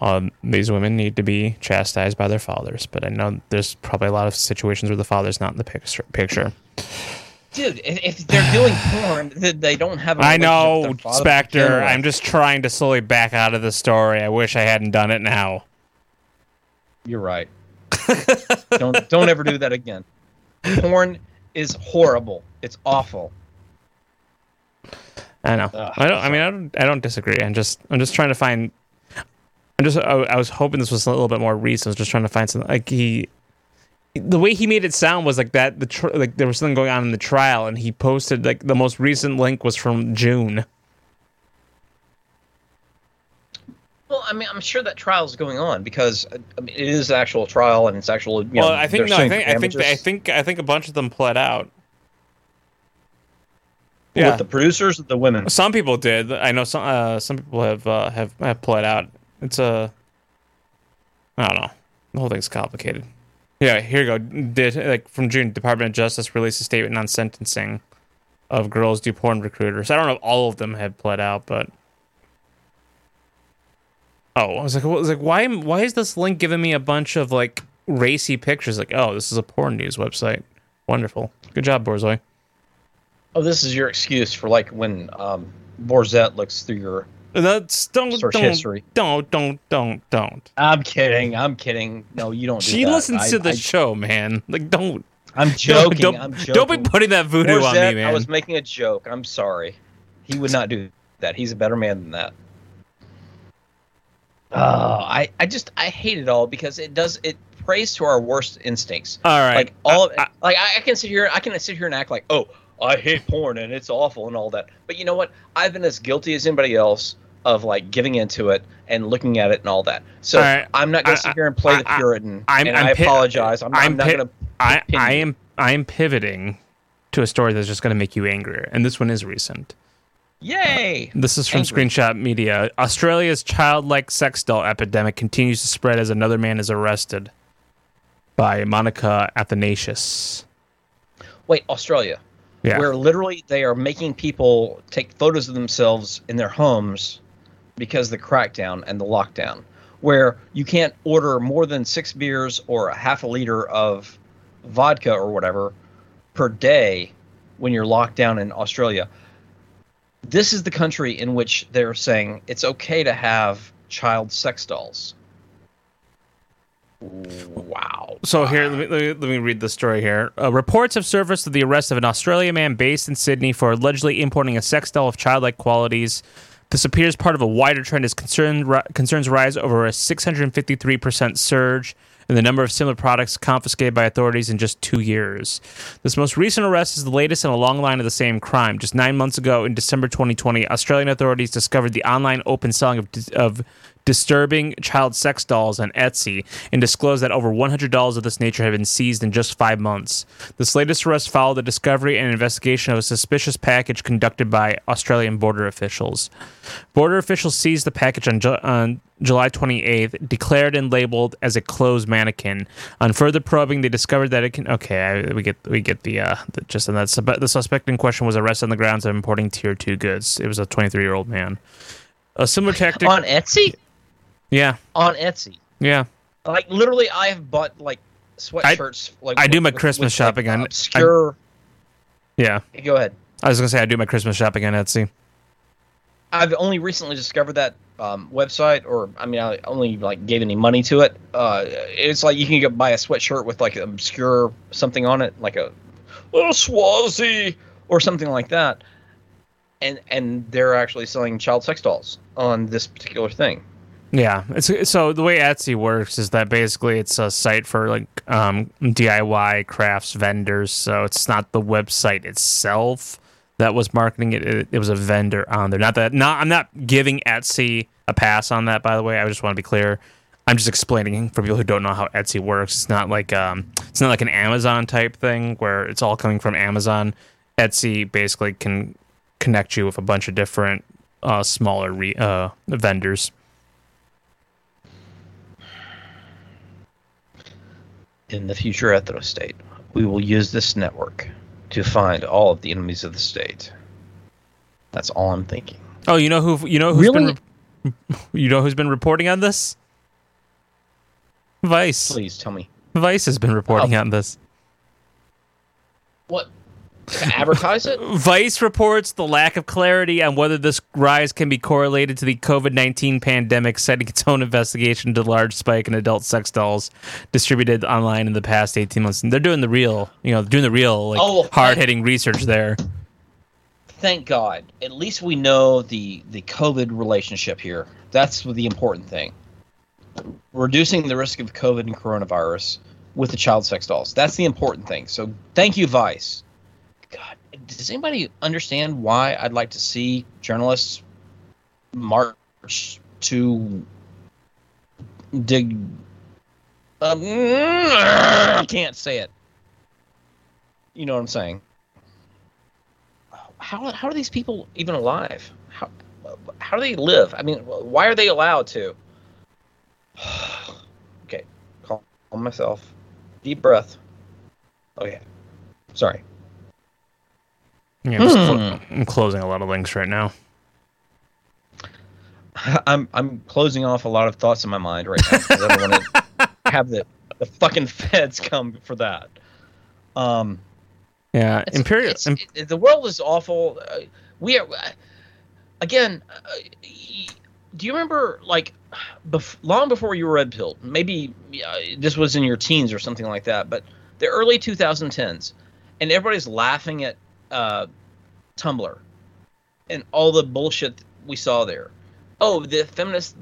um, these women need to be chastised by their fathers. But I know there's probably a lot of situations where the father's not in the picture. picture. Dude, if, if they're doing porn, they don't have. A I know, relationship with their father to Spectre. I'm just trying to slowly back out of the story. I wish I hadn't done it now. You're right. don't don't ever do that again. Porn is horrible. It's awful. I know. Ugh, I don't. I mean, I don't. I don't disagree. I'm just. I'm just trying to find. I'm just. I, I was hoping this was a little bit more recent. I was just trying to find something. Like he, the way he made it sound was like that. The tr- like there was something going on in the trial, and he posted like the most recent link was from June. Well, I mean, I'm sure that trial is going on because uh, I mean, it is an actual trial and it's actual. You well, know, I think no. I think I think I think I think a bunch of them pled out. With the producers, or the women. Some people did. I know some. Uh, some people have uh, have have pled out. It's a. I don't know. The whole thing's complicated. Yeah, here you go. Did like from June, Department of Justice released a statement on sentencing of girls do porn recruiters. I don't know if all of them have pled out, but oh, I was like, I was like, why? Why is this link giving me a bunch of like racy pictures? Like, oh, this is a porn news website. Wonderful. Good job, Borzoi. Oh, this is your excuse for like when um, Borzette looks through your That's don't search don't, history. don't don't don't don't. I'm kidding. I'm kidding. No, you don't. Do She that. listens I- to the I- show, man. Like, don't. I'm joking. Don't, I'm joking. don't be putting that voodoo on me, man. I was making a joke. I'm sorry. He would not do that. He's a better man than that. Oh, I, I just I hate it all because it does it praise to our worst instincts. All right. Like all of, like I, I can sit here I can sit here and act like, "Oh, I hate porn and it's awful and all that." But you know what? I've been as guilty as anybody else of like giving into it and looking at it and all that. So All right. I'm not going to sit here and play I- the I- Puritan. I'm, and I'm I apologize. I'm, I'm, not pi- going to. I, I am I am pivoting to a story that's just going to make you angrier, and this one is recent. Yay! This is from Angry. Screenshot Media. Australia's childlike sex doll epidemic continues to spread as another man is arrested by Monica Athanasius. Wait, Australia. Yeah. Where literally they are making people take photos of themselves in their homes because of the crackdown and the lockdown. Where you can't order more than six beers or a half a liter of vodka or whatever per day when you're locked down in Australia. This is the country in which they're saying it's okay to have child sex dolls. Wow. So here, let me, let me, read the story here. Uh, reports have surfaced of the arrest of an Australian man based in Sydney for allegedly importing a sex doll of childlike qualities. This appears part of a wider trend as concern, concerns rise over a 653% surge in the number of similar products confiscated by authorities in just two years. This most recent arrest is the latest in a long line of the same crime. Just nine months ago, in December 2020, Australian authorities discovered the online open selling of, of disturbing child sex dolls on Etsy and disclosed that over 100 dolls of this nature had been seized in just five months. This latest arrest followed the discovery and investigation of a suspicious package conducted by Australian border officials. Border officials seized the package on, Ju- on July 28th, declared and labeled as a closed mannequin. On further probing, they discovered that it can. Okay, I, we get we get the, uh, the just on that. The suspect in question was arrested on the grounds of importing tier two goods. It was a 23 year old man. A similar tactic On Etsy? Yeah, On Etsy. yeah. Like literally, I have bought like sweatshirts. like I do my with- Christmas with, shopping like, on- obscure. Yeah. Go ahead. I was gonna say I do my Christmas shopping on Etsy. I've only recently discovered that um, website, or I mean, I only like gave any money to it. Uh, it's like you can go buy a sweatshirt with like obscure something on it, like a little Swazi or something like that, and and they're actually selling child sex dolls on this particular thing. Yeah, it's so the way Etsy works is that basically it's a site for like um, DIY crafts vendors. So it's not the website itself that was marketing it. It, it was a vendor on there. Not that. Not I'm not giving Etsy a pass on that. By the way, I just want to be clear. I'm just explaining for people who don't know how Etsy works. It's not like um, it's not like an Amazon type thing where it's all coming from Amazon. Etsy basically can connect you with a bunch of different uh, smaller re- uh, vendors. In the future ethno state, we will use this network to find all of the enemies of the state. That's all I'm thinking. Oh, you know who? You know who's Really? been? You know who's been reporting on this? Vice. Please tell me. Vice has been reporting Oh. on this. What? To advertise it? Vice reports the lack of clarity on whether this rise can be correlated to the COVID 19 pandemic, citing its own investigation to large spike in adult sex dolls distributed online in the past 18 months. And they're doing the real, you know, doing the real, like, Oh, hard hitting research there. Thank God. At least we know the the COVID relationship here. That's the important thing. Reducing the risk of COVID and coronavirus with the child sex dolls. That's the important thing. So thank you, Vice. Does anybody understand why I'd like to see journalists march to dig? Um, I can't say it. You know what I'm saying? how how are these people even alive? How how do they live? I mean, why are they allowed to? okay, calm myself. Deep breath. Okay, sorry. Yeah, I'm, clo- Hmm. I'm closing a lot of links right now. I'm I'm closing off a lot of thoughts in my mind right now. I don't want to have the the fucking feds come for that. Um. Yeah, It's- Imperial. it's- it- the world is awful. Uh, we are uh, again. Uh, do you remember like bef- long before you were red pilled? Maybe uh, this was in your teens or something like that. But the early 2010s, and everybody's laughing at uh, Tumblr and all the bullshit we saw there. Oh, the feminist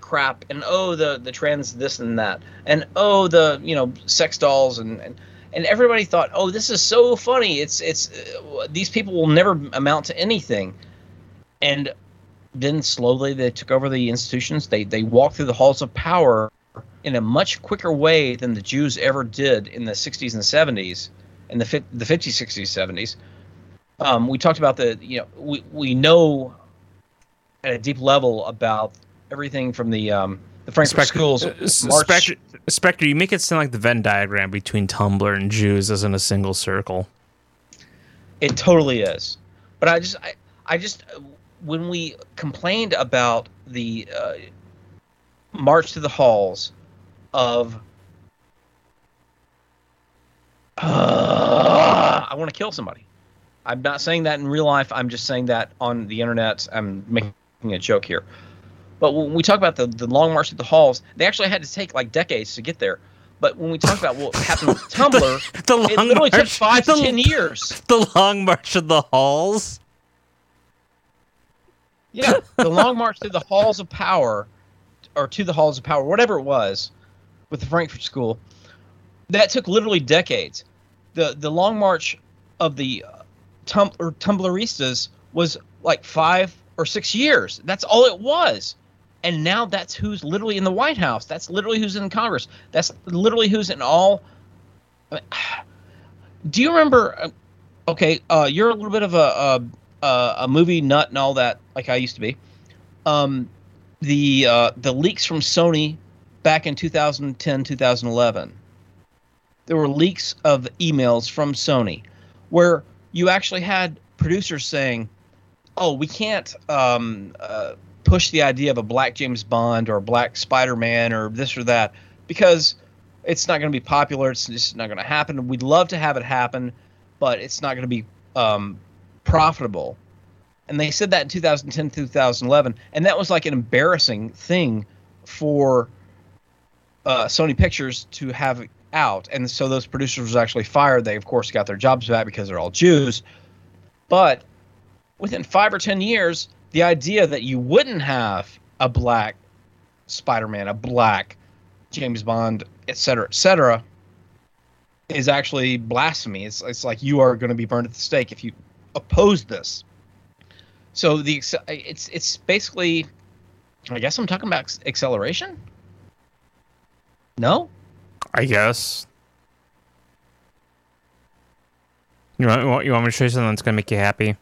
crap and oh the the trans this and that. And oh the you know sex dolls and and, and everybody thought oh this is so funny. It's it's uh, these people will never amount to anything. And then slowly they took over the institutions. They they walked through the halls of power in a much quicker way than the Jews ever did in the 60s and 70s and the the 50s 60s 70s um, we talked about the you know we we know at a deep level about everything from the um, the Frankfurt schools. uh, Spectre, Spectre, you make it sound like the Venn diagram between Tumblr and Jews is in a single circle. It totally is. But I just, I, I just, when we complained about the uh, march to the halls of, uh, I want to kill somebody. I'm not saying that in real life. I'm just saying that on the internet. I'm making a joke here. But when we talk about the, the long march to the halls, they actually had to take like decades to get there. But when we talk about what happened with Tumblr, The it long literally took march- five to the- ten years. The long march of the halls. Yeah, the long march through the halls of power, or to the halls of power, whatever it was, with the Frankfurt School, that took literally decades. the The long march of the tum- or Tumblristas was like five or six years. That's all it was, and now that's who's literally in the White House. That's literally who's in Congress. That's literally who's in all. Do you remember? uh, Okay, uh, you're a little bit of a, a a a movie nut and all that, like I used to be. Um, the uh, the leaks from Sony back in 2010, 2011. There were leaks of emails from Sony where you actually had producers saying, "Oh, we can't um, uh, push the idea of a black James Bond or a black Spider-Man or this or that because it's not going to be popular. It's just not going to happen. We'd love to have it happen, but it's not going to be um, profitable." And they said that in 2010, 2011, and that was like an embarrassing thing for uh, Sony Pictures to have out. And so those producers were actually fired. They, of course, got their jobs back because they're all Jews. But within five or 10 years, the idea that you wouldn't have a black Spider Man, a black James Bond, et cetera, et cetera, is actually blasphemy. It's, it's like you are going to be burned at the stake if you oppose this. So the it's it's basically, I guess I'm talking about acceleration. No, I guess. You want, you want you want me to show you something that's gonna make you happy?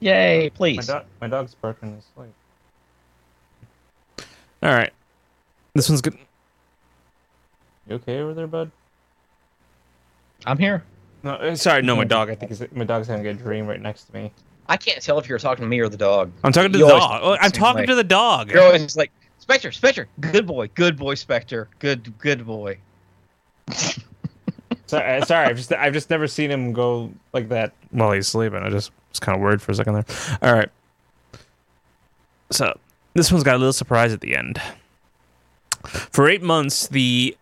yay! Please. my dog's barking his sleep. All right, this one's good. You okay over there, bud? I'm here. No, uh, sorry, no, my dog. I think is my dog's having a dream right next to me. I can't tell if you're talking to me or the dog. I'm talking to You the dog. Oh, I'm talking way. to the dog. You're always like Spectre, Spectre, good boy, good boy, Spectre, good good boy. Sorry, uh, sorry, I've just I've just never seen him go like that while he's sleeping. I just was kind of worried for a second there. All right. So this one's got a little surprise at the end. For eight months, the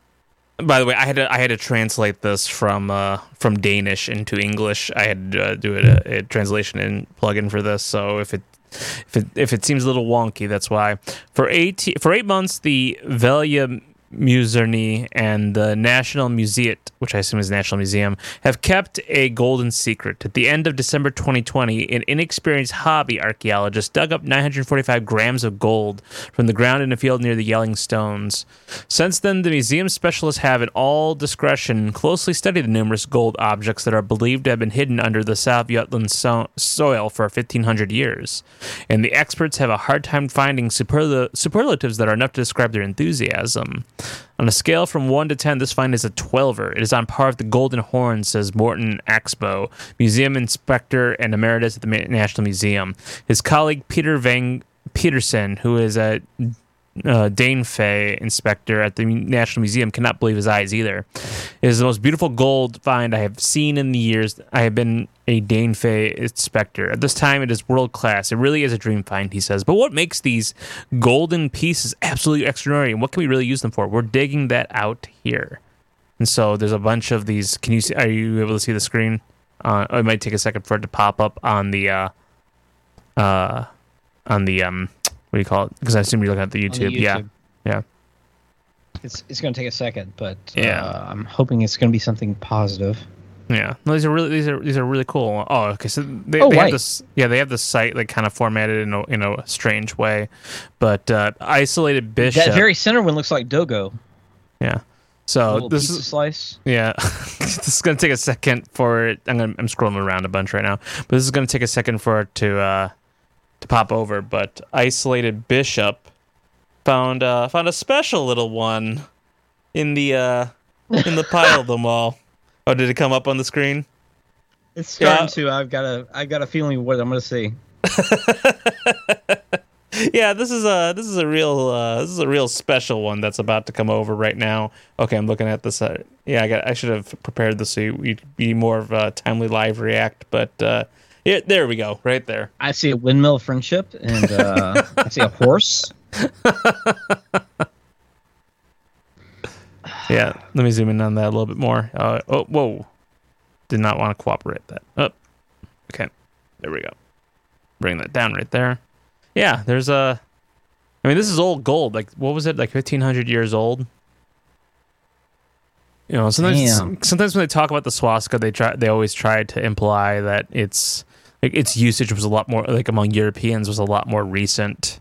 by the way, I had to I had to translate this from uh, from Danish into English. I had to uh, do a, a translation and plug in for this. So if it if it if it seems a little wonky, that's why. For eight for eight months, the Vejle Museum and the National Museum, which I assume is National Museum, have kept a golden secret. At the end of December 2020, an inexperienced hobby archaeologist dug up 945 grams of gold from the ground in a field near the Jelling Stones. Since then, the museum specialists have, in all discretion, closely studied the numerous gold objects that are believed to have been hidden under the South Jutland so- soil for 1,500 years. And the experts have a hard time finding superla- superlatives that are enough to describe their enthusiasm. On a scale from 1 to 10, this find is a 12er. It is on par with the Golden Horn, says Morten Axboe, museum inspector and emeritus at the National Museum. His colleague Peter Vang Petersen, who is a uh, Danefæ inspector at the National Museum cannot believe his eyes either. It is the most beautiful gold find I have seen in the years I have been a Danefæ inspector. At this time, it is world class. It really is a dream find, he says. But what makes these golden pieces absolutely extraordinary, and what can we really use them for? We're digging that out here. And so there's a bunch of these. Can you see? Are you able to see the screen? Uh, it might take a second for it to pop up on the uh, uh, on the um, what do you call it? Because I assume you're looking at the On the YouTube. Yeah, yeah. It's it's going to take a second, but Yeah. uh, I'm hoping it's going to be something positive. Yeah, no, these are really these are these are really cool. Oh, okay, so they, Oh, they have this. Yeah, they have this site like kind of formatted in a in a strange way, but uh, isolated bishop. That very center one looks like Dogo. yeah. So this is slice. yeah. this is gonna take a second for it. I'm gonna, I'm scrolling around a bunch right now, but this is gonna take a second for it to uh to pop over. But isolated bishop found uh found a special little one in the uh in the pile of them all. Oh, did it come up on the screen? It's starting Yeah. to. I've got a. I got a feeling what I'm going to see. yeah, this is a this is a real uh, this is a real special one that's about to come over right now. Okay, I'm looking at this. Uh, yeah, I got I should have prepared this so you'd be more of a timely live react. But uh, yeah, there we go, right there. I see a windmill friendship, and uh, I see a horse. Yeah, let me zoom in on that a little bit more. Uh, oh, whoa, did not want to cooperate that. Oh, okay, there we go. Bring that down right there. Yeah, there's a. I mean, this is old gold. Like, what was it? Like 1500 years old. You know, sometimes Damn. sometimes when they talk about the swastika, they try they always try to imply that it's like its usage was a lot more like among Europeans was a lot more recent.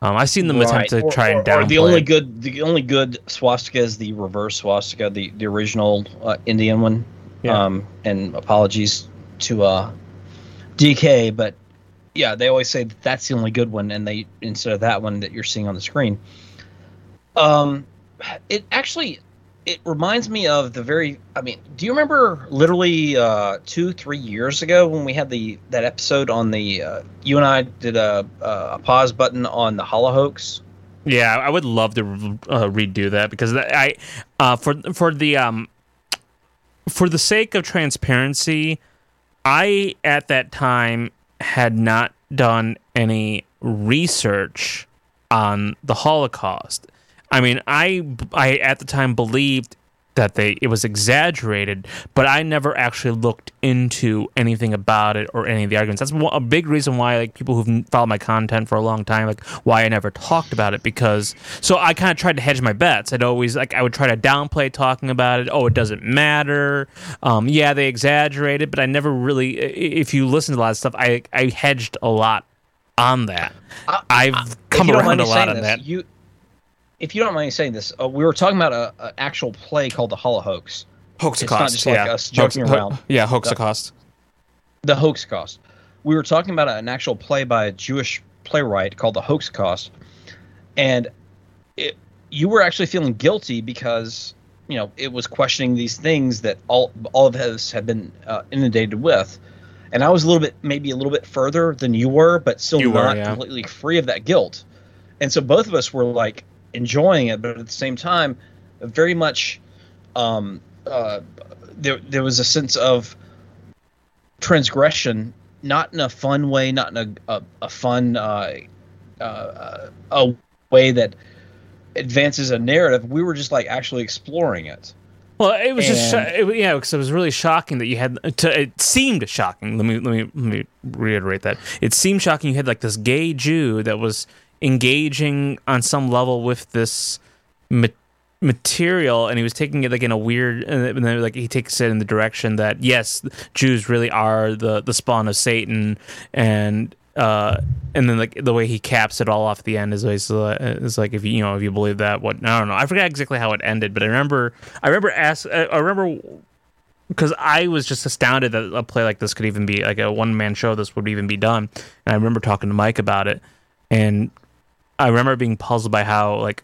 Um, I've seen them attempt to Or- try and downplay. the only good, the only good swastika is the reverse swastika, the the original uh, Indian one. Yeah. Um, and apologies to uh, DK, but yeah, they always say that that's the only good one, and they instead of that one that you're seeing on the screen. Um, it actually it reminds me of the very. I mean, do you remember literally uh, two, three years ago when we had the that episode on the uh, you and I did a a pause button on the Hollow Hoax? Yeah, I would love to uh, redo that because I, uh, for for the um, for the sake of transparency, I at that time had not done any research on the Holocaust. I mean, I I at the time believed that they it was exaggerated, but I never actually looked into anything about it or any of the arguments. That's a big reason why like people who've followed my content for a long time, like why I never talked about it because so I kind of tried to hedge my bets. I'd always like I would try to downplay talking about it. Oh, it doesn't matter. Um, yeah, they exaggerated, but I never really. If you listen to a lot of stuff, I I hedged a lot on that. I've come around a lot on this, that. You, if you don't mind me saying this, uh, we were talking about a, an actual play called the Hollow Hoax. Hoax It's not just like yeah. us joking Hoax- ho- around. yeah, hoax cost. The Hoax Cost. We were talking about an actual play by a Jewish playwright called the Hoax Cost, and it, you were actually feeling guilty because you know it was questioning these things that all all of us have been uh, inundated with. And I was a little bit, maybe a little bit further than you were, but still You were, not yeah. completely free of that guilt. And so both of us were like enjoying it, but at the same time, very much, um, uh, there there was a sense of transgression, not in a fun way, not in a a, a fun uh, uh, a way that advances a narrative. We were just like actually exploring it. Well, it was just And- sho- it, yeah, because it was really shocking that you had. To, it seemed shocking. Let me let me let me reiterate that. It seemed shocking. You had like this gay Jew that was engaging on some level with this ma- material, and he was taking it like in a weird, and then like he takes it in the direction that yes, Jews really are the the spawn of Satan, and uh, and then like the way he caps it all off at the end is always uh, is like if you you know if you believe that what I don't know. I forget exactly how it ended but I remember I remember ask I remember because I was just astounded that a play like this could even be like a one man show this would even be done. And I remember talking to Mike about it and I remember being puzzled by how like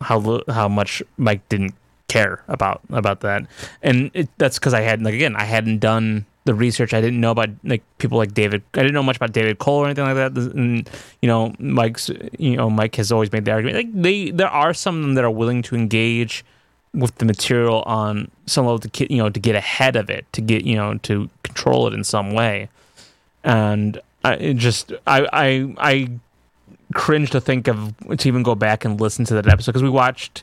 how how much Mike didn't care about about that. And it, that's because I hadn't like again I hadn't done the research. I didn't know about like people like David I didn't know much about David Cole or anything like that. And you know Mike's you know Mike has always made the argument like they there are some that are willing to engage with the material on some level to get you know to get ahead of it to get you know to control it in some way. And I just I I I cringe to think of to even go back and listen to that episode because we watched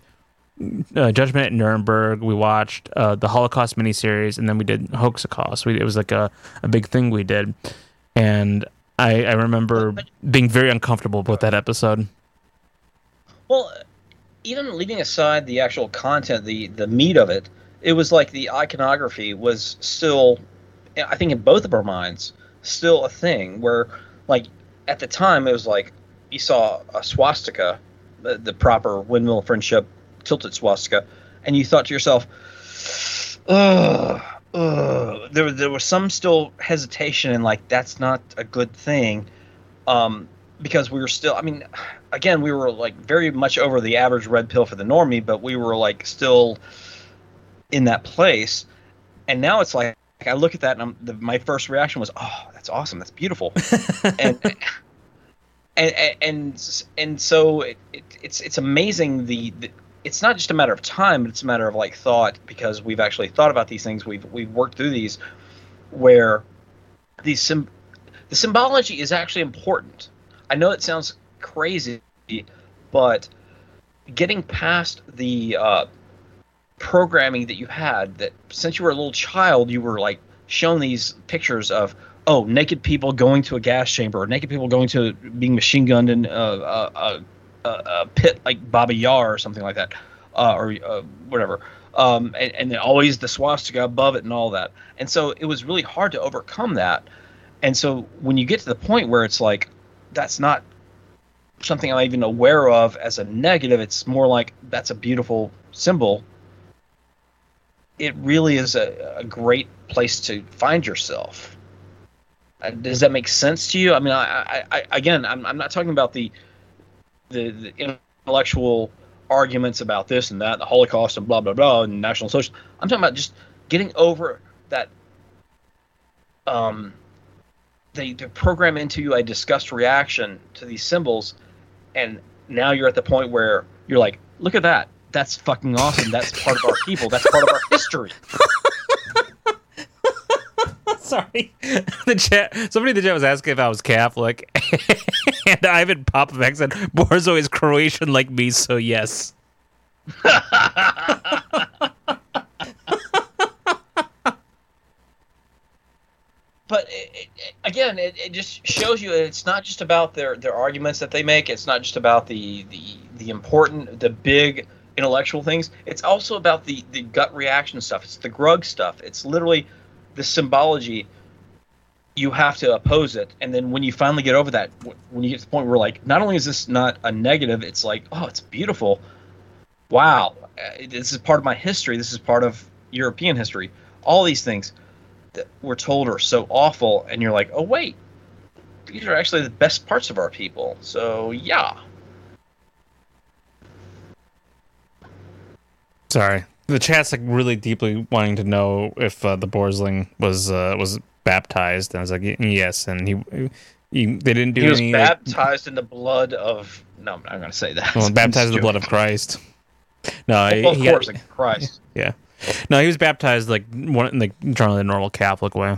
uh, Judgment at Nuremberg. We watched uh, the Holocaust miniseries, and then we did Hoaxacost. We, it was like a, a big thing we did, and I, I remember being very uncomfortable with that episode. Well, even leaving aside the actual content, the the meat of it, it was like the iconography was still, I think, in both of our minds, still a thing. Where, like, at the time, it was like you saw a swastika, the, the proper windmill friendship tilted swastika, and you thought to yourself, ugh. Ugh. There, there was some still hesitation and like that's not a good thing, um, because we were still. I mean, again, we were like very much over the average red pill for the normie, but we were like still in that place. And now it's like I look at that and the, my first reaction was, "Oh, that's awesome! That's beautiful." and, and and and so it, it, it's it's amazing the, the it's not just a matter of time, but it's a matter of like thought because we've actually thought about these things. We've we've worked through these where these sim- the symbology is actually important. I know it sounds crazy, but getting past the uh, programming that you had that since you were a little child, you were like shown these pictures of oh naked people going to a gas chamber, or naked people going to being machine gunned in a, a, a, a pit like Baba Yar or something like that, uh, or uh, whatever. Um, and, and then always the swastika above it and all that. And so it was really hard to overcome that. And so when you get to the point where it's like, that's not something I'm even aware of as a negative, it's more like that's a beautiful symbol. It really is a, a great place to find yourself. Uh, does that make sense to you? I mean, I, I, I again, I'm, I'm not talking about the, the, the intellectual arguments about this and that, the Holocaust and blah blah blah, and National Social. I'm talking about just getting over that. Um, they, they program into you a disgust reaction to these symbols, and now you're at the point where you're like, look at that. That's fucking awesome. That's part of our people. That's part of our history. Sorry, the chat. Somebody in the chat was asking if I was Catholic, and Ivan Popovic said Borzo is Croatian like me, so yes. but it, it, again, it, it just shows you it's not just about their, their arguments that they make. It's not just about the, the the important, the big intellectual things. It's also about the the gut reaction stuff. It's the grug stuff. It's literally the symbology. You have to oppose it, and then when you finally get over that, when you get to the point where like, not only is this not a negative, it's like, oh, it's beautiful. Wow, uh, this is part of my history. This is part of European history. All these things that we're told are so awful, and you're like, oh wait, these are actually the best parts of our people. So yeah. Sorry, the chat's like really deeply wanting to know if uh, the Borsling was uh, was baptized, and I was like, yes, and he, he they didn't do he was any. baptized like, in the blood of. No, I'm not going to say that. Well, baptized in the blood of Christ. No, he, of course, got, Christ. Yeah, no, he was baptized like one like generally the normal Catholic way.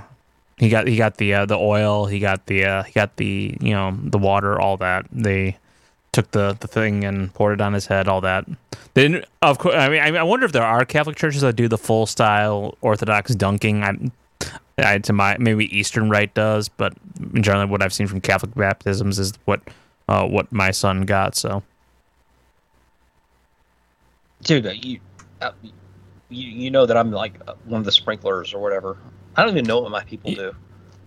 He got he got the uh, the oil, he got the uh, he got the you know the water, all that. They took the the thing and poured it on his head, all that. They didn't. Of course, I mean, I wonder if there are Catholic churches that do the full style Orthodox dunking. I'm. I, to my maybe Eastern Rite does, but generally what I've seen from Catholic baptisms is what uh, what my son got. So, dude, uh, you, uh, you you know that I'm like uh, one of the sprinklers or whatever. I don't even know what my people do.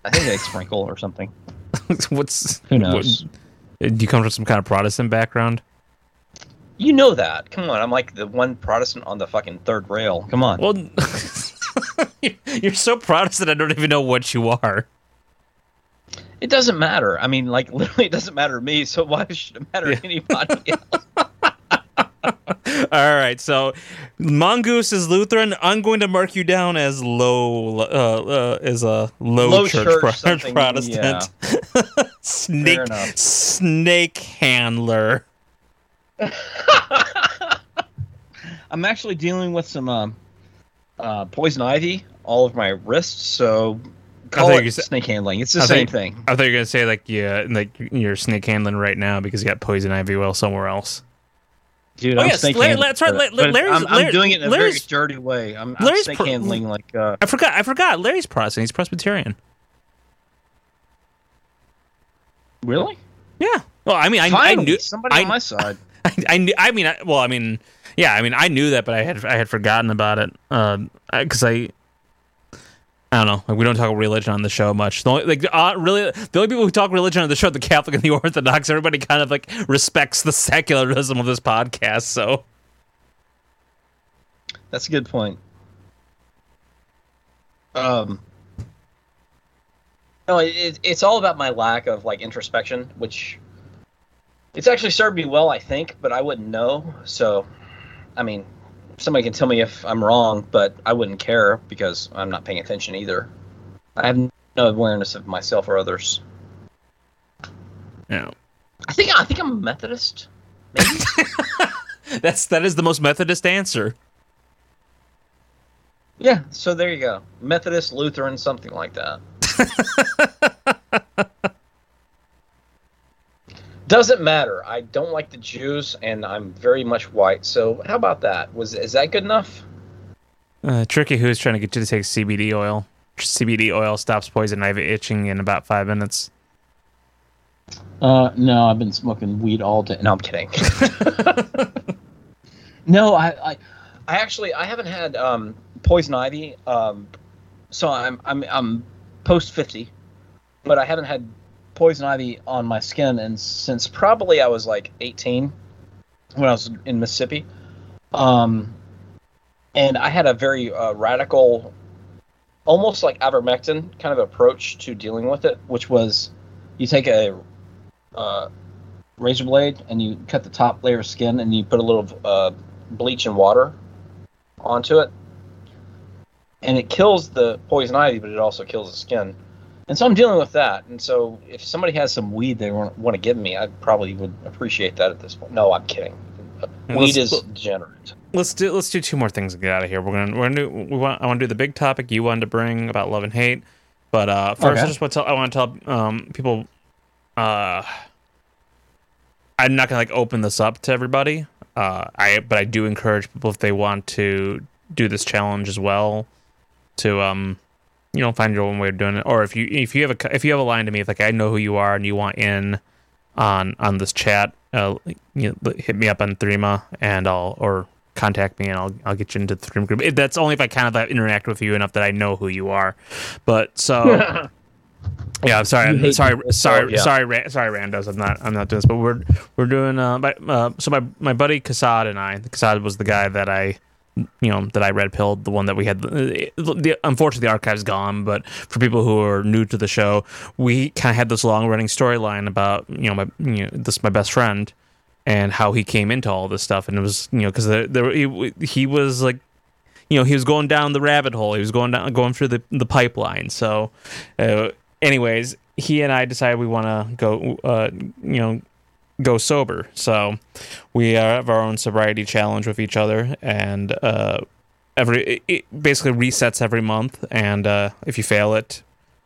I think they sprinkle or something. What's who knows? What, do you come from some kind of Protestant background? You know that. Come on, I'm like the one Protestant on the fucking third rail. Come on. Well, you're so Protestant. I don't even know what you are. It doesn't matter. I mean, like literally, it doesn't matter to me. So why should it matter to anybody else? All right, so Mongoose is Lutheran. I'm going to mark you down as low, uh, uh, as a low, Low church, church, pro- Protestant. Snake, snake handler. I'm actually dealing with some um, uh, poison ivy all over my wrists, so call it said- snake handling. It's the I same thought- thing. I thought you were gonna say like yeah, like you're snake handling right now because you got poison ivy well somewhere else. Dude, Oh, I'm yes, snake Larry- that's right, but- Larry's- I'm, I'm Larry- doing it in a Larry's- very dirty way. I'm, I'm snake pro- handling like. Uh, I forgot. I forgot. Larry's Protestant. He's Presbyterian. Really? Yeah. Well, I mean, I, I Finally, knew somebody I, on my side. I, I knew. I mean, I, well, I mean, yeah. I mean, I knew that, but I had I had forgotten about it because I. I don't know. Like we don't talk religion on the show much. The only, like uh, really, the only people who talk religion on the show are the Catholic and the Orthodox. Everybody kind of like respects the secularism of this podcast. So That's a good point. Um, no, it, it's all about my lack of like introspection, which it's actually served me well, I think, but I wouldn't know. So, I mean, somebody can tell me if I'm wrong, but I wouldn't care because I'm not paying attention either. I have no awareness of myself or others. yeah, I think I think I'm a Methodist. that's that is the most Methodist answer. Yeah, so there you go. Methodist, Lutheran, something like that. Doesn't matter. I don't like the Jews, and I'm very much white. So how about that? Was is that good enough? Uh, Tricky who's trying to get you to take CBD oil. CBD oil stops poison ivy itching in about five minutes. Uh, no, I've been smoking weed all day. No, I'm kidding. no, I, I, I actually I haven't had um, poison ivy. Um, so I'm I'm I'm post fifty, but I haven't had poison ivy on my skin and since probably I was like 18 when I was in Mississippi. Um, and I had a very uh, radical, almost like ivermectin kind of approach to dealing with it, which was you take a uh, razor blade and you cut the top layer of skin and you put a little uh, bleach and water onto it, and it kills the poison ivy, but it also kills the skin. And so I'm dealing with that. And so if somebody has some weed they want, want to give me, I probably would appreciate that at this point. No, I'm kidding. Weed Let's- is degenerate. Let's do let's do two more things and get out of here. We're gonna we're gonna do, we want I want to do the big topic you wanted to bring about love and hate, but uh, first Okay. I just want to tell I want to tell um, people, uh, I'm not gonna like open this up to everybody. Uh, I but I do encourage people if they want to do this challenge as well, to um, you know, find your own way of doing it. Or if you if you have a if you have a line to me, if like I know who you are and you want in on on this chat, uh, you know, hit me up on Threema and I'll or contact me and I'll I'll get you into the Threema group. It, that's only if I kind of like, interact with you enough that I know who you are. But so. Yeah, I'm sorry. I'm sorry. people, so, sorry. yeah. Sorry. Ra- sorry, Randos. I'm not. I'm not doing this. But we're we're doing. Uh, my, uh, so my my buddy Kassad and I. Kassad was the guy that I, you know, that I red pilled. The one that we had. The, the unfortunately the archive's gone. But for people who are new to the show, we kind of had this long running storyline about you know my you know this my best friend and how he came into all this stuff. And it was you know because there, there he, he was like you know he was going down the rabbit hole he was going down going through the the pipeline so uh, anyways he and i decided we want to go uh you know go sober so we have our own sobriety challenge with each other and uh every it, basically resets every month and uh if you fail it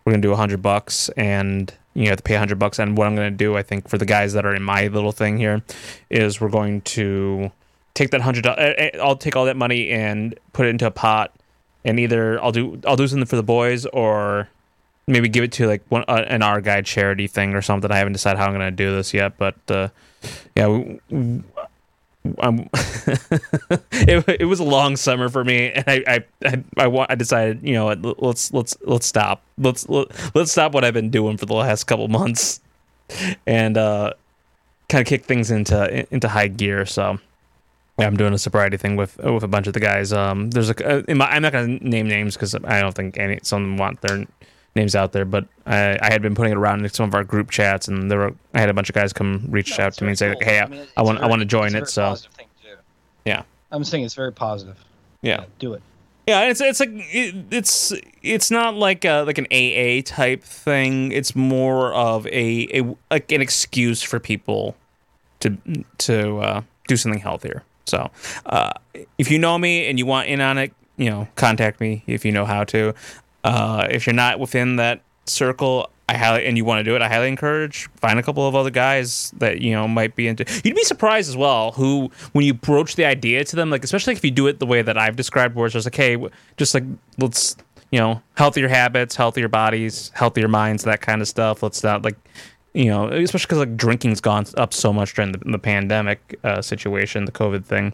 we're gonna do a hundred bucks and you have to pay a hundred bucks and what i'm gonna do i think for the guys that are in my little thing here is we're going to take that hundred. uh, I'll take all that money and put it into a pot, and either I'll do I'll do something for the boys, or maybe give it to like one uh, an our guide charity thing or something. I haven't decided how I'm gonna do this yet, but uh, yeah, we, we- um, it, it was a long summer for me, and I I I, I, I decided you know let's let's let's stop let's let, let's stop what I've been doing for the last couple months, and uh, kind of kick things into into high gear. So. Yeah, I'm doing a sobriety thing with with a bunch of the guys. Um, there's a uh, my, I'm not gonna name names because I don't think any some of them want their names out there. But I, I had been putting it around in some of our group chats, and there were I had a bunch of guys come reach out to me and say, "Hey, I, mean, I want it's I want to join it." very So positive thing to yeah, I'm saying it's very positive. yeah. Do it. Yeah, it's it's like it, it's it's not like a, like an AA type thing. It's more of a, a like an excuse for people to to uh, do something healthier. So, uh, if you know me and you want in on it, you know, contact me if you know how to. Uh, if you're not within that circle, I highly and you want to do it, I highly encourage find a couple of other guys that you know might be into. You'd be surprised as well who when you broach the idea to them, like especially if you do it the way that I've described, where it's just like, hey, just like let's you know healthier habits, healthier bodies, healthier minds, that kind of stuff. Let's not like you know, especially because like drinking's gone up so much during the, the pandemic uh, situation, the COVID thing,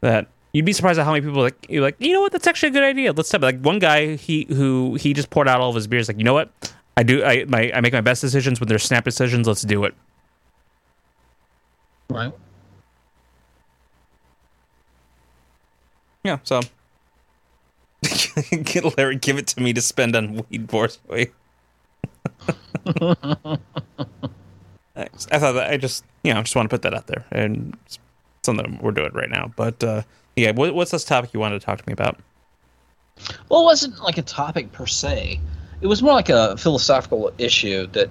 that you'd be surprised at how many people like you're like, you know what, that's actually a good idea. Let's step like one guy he who he just poured out all of his beers. Like, you know what, I do I my I make my best decisions when they're snap decisions. Let's do it. Right. Yeah. So. Larry, give it to me to spend on weed Borzoi. Thanks. I thought that I just, you know, I just want to put that out there, and it's something we're doing right now. But uh, yeah, what, what's this topic you wanted to talk to me about? Well, it wasn't like a topic per se. It was more like a philosophical issue that,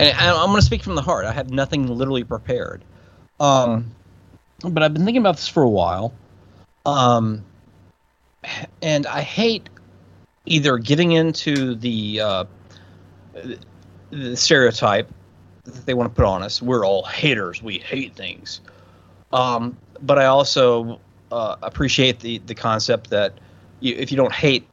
and I- I'm going to speak from the heart. I have nothing literally prepared, um, but I've been thinking about this for a while, um, and I hate either giving into the uh, the stereotype that they want to put on us. We're all haters. We hate things. Um, but I also uh, appreciate the the concept that you, if you don't hate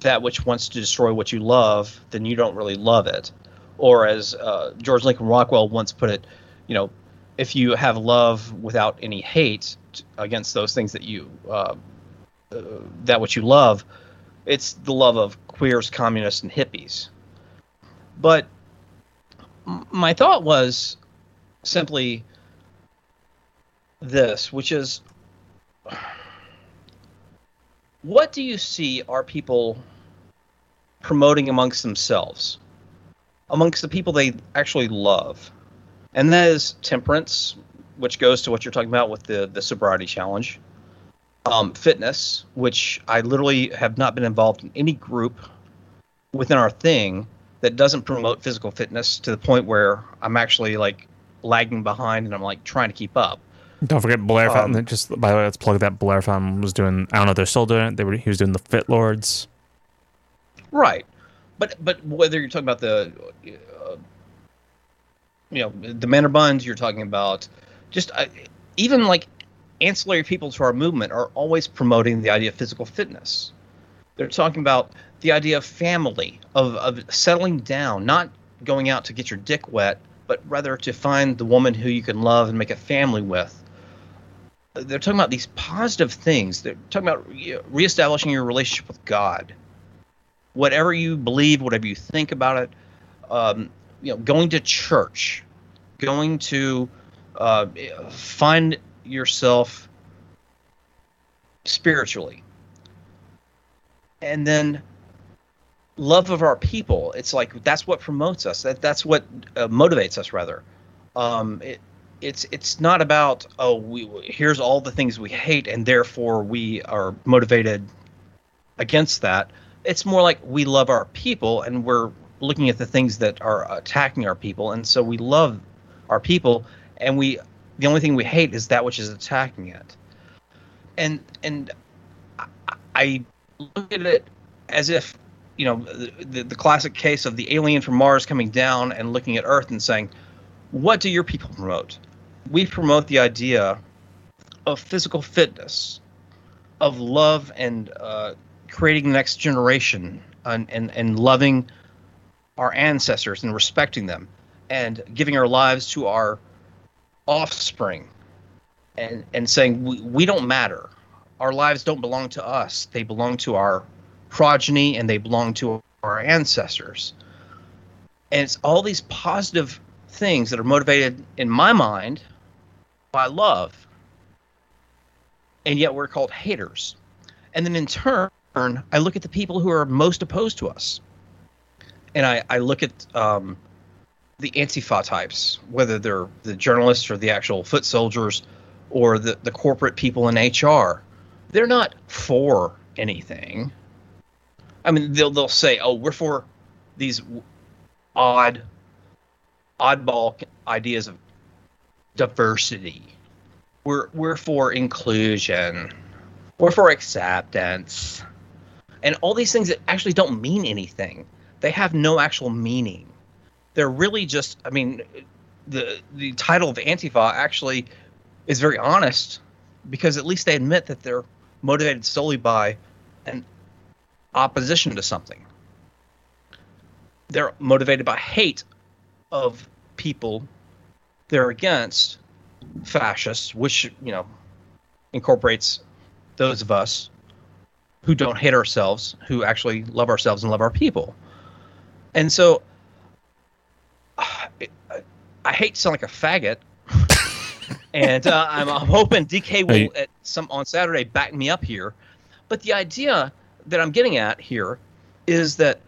that which wants to destroy what you love, then you don't really love it. Or as uh, George Lincoln Rockwell once put it, you know, if you have love without any hate against those things that you uh, uh, that which you love, it's the love of queers, communists, and hippies. But my thought was simply this, which is what do you see are people promoting amongst themselves, amongst the people they actually love? And that is temperance, which goes to what you're talking about with the, the sobriety challenge, um, fitness, which I literally have not been involved in any group within our thing that doesn't promote physical fitness to the point where I'm actually like lagging behind and I'm like trying to keep up. Don't forget Blair. Um, Fountain. Just by the way, let's plug that Blair Fountain was doing. I don't know. They're still doing it. They were. He was doing the Fit Lords. Right, but but whether you're talking about the, uh, you know, the manor buns, you're talking about just uh, even like ancillary people to our movement are always promoting the idea of physical fitness. They're talking about the idea of family, of of settling down, not going out to get your dick wet, but rather to find the woman who you can love and make a family with. They're talking about these positive things. They're talking about re- reestablishing your relationship with God whatever you believe, whatever you think about it, um, you know, going to church, going to uh, find yourself spiritually, and then love of our people. It's like that's what promotes us. That that's what uh, motivates us. Rather, um, it, it's it's not about oh we here's all the things we hate and therefore we are motivated against that. It's more like we love our people and we're looking at the things that are attacking our people. And so we love our people and we the only thing we hate is that which is attacking it. And and i, I look at it as if you know the, the classic case of the alien from mars coming down and looking at earth and saying what do your people promote we promote the idea of physical fitness of love and uh, creating the next generation and, and, and loving our ancestors and respecting them and giving our lives to our offspring and, and saying we, we don't matter. Our lives don't belong to us. They belong to our progeny and they belong to our ancestors. And it's all these positive things that are motivated in my mind by love. And yet we're called haters. And then in turn, I look at the people who are most opposed to us. And I, I look at um, the Antifa types, whether they're the journalists or the actual foot soldiers or the, the corporate people in HR. They're not for anything. I mean, they'll, they'll say, oh, we're for these odd, oddball ideas of diversity. We're, we're for inclusion. We're for acceptance and all these things that actually don't mean anything. They have no actual meaning. They're really just. I mean, the the title of Antifa actually is very honest because at least they admit that they're motivated solely by an opposition to something. They're motivated by hate of people they're against fascists, which you know incorporates those of us who don't hate ourselves, who actually love ourselves and love our people. And so I hate to sound like a faggot, and uh, I'm, I'm hoping DK will Hey. at some on Saturday back me up here. But the idea that I'm getting at here is that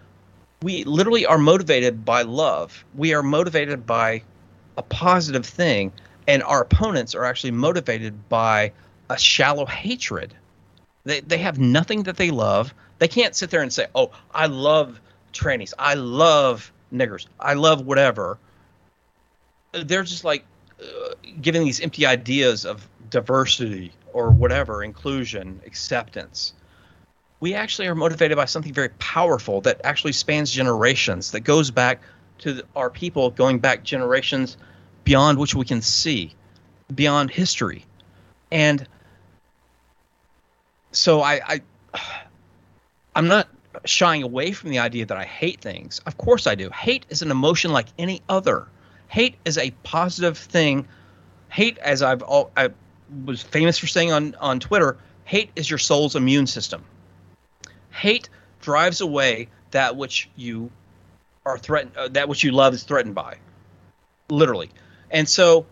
we literally are motivated by love. We are motivated by a positive thing, and our opponents are actually motivated by a shallow hatred. They they have nothing that they love. They can't sit there and say, "Oh, I love trannies. I love niggers. I love whatever." They're just like uh, giving these empty ideas of diversity or whatever, inclusion, acceptance. We actually are motivated by something very powerful that actually spans generations, that goes back to the, our people, going back generations beyond which we can see, beyond history. And so I, I I'm not shying away from the idea that I hate things. Of course I do. Hate is an emotion like any other. Hate is a positive thing. Hate, as I've all, I was famous for saying on on Twitter, hate is your soul's immune system. Hate drives away that which you are threatened, uh, that which you love is threatened by, literally. And so,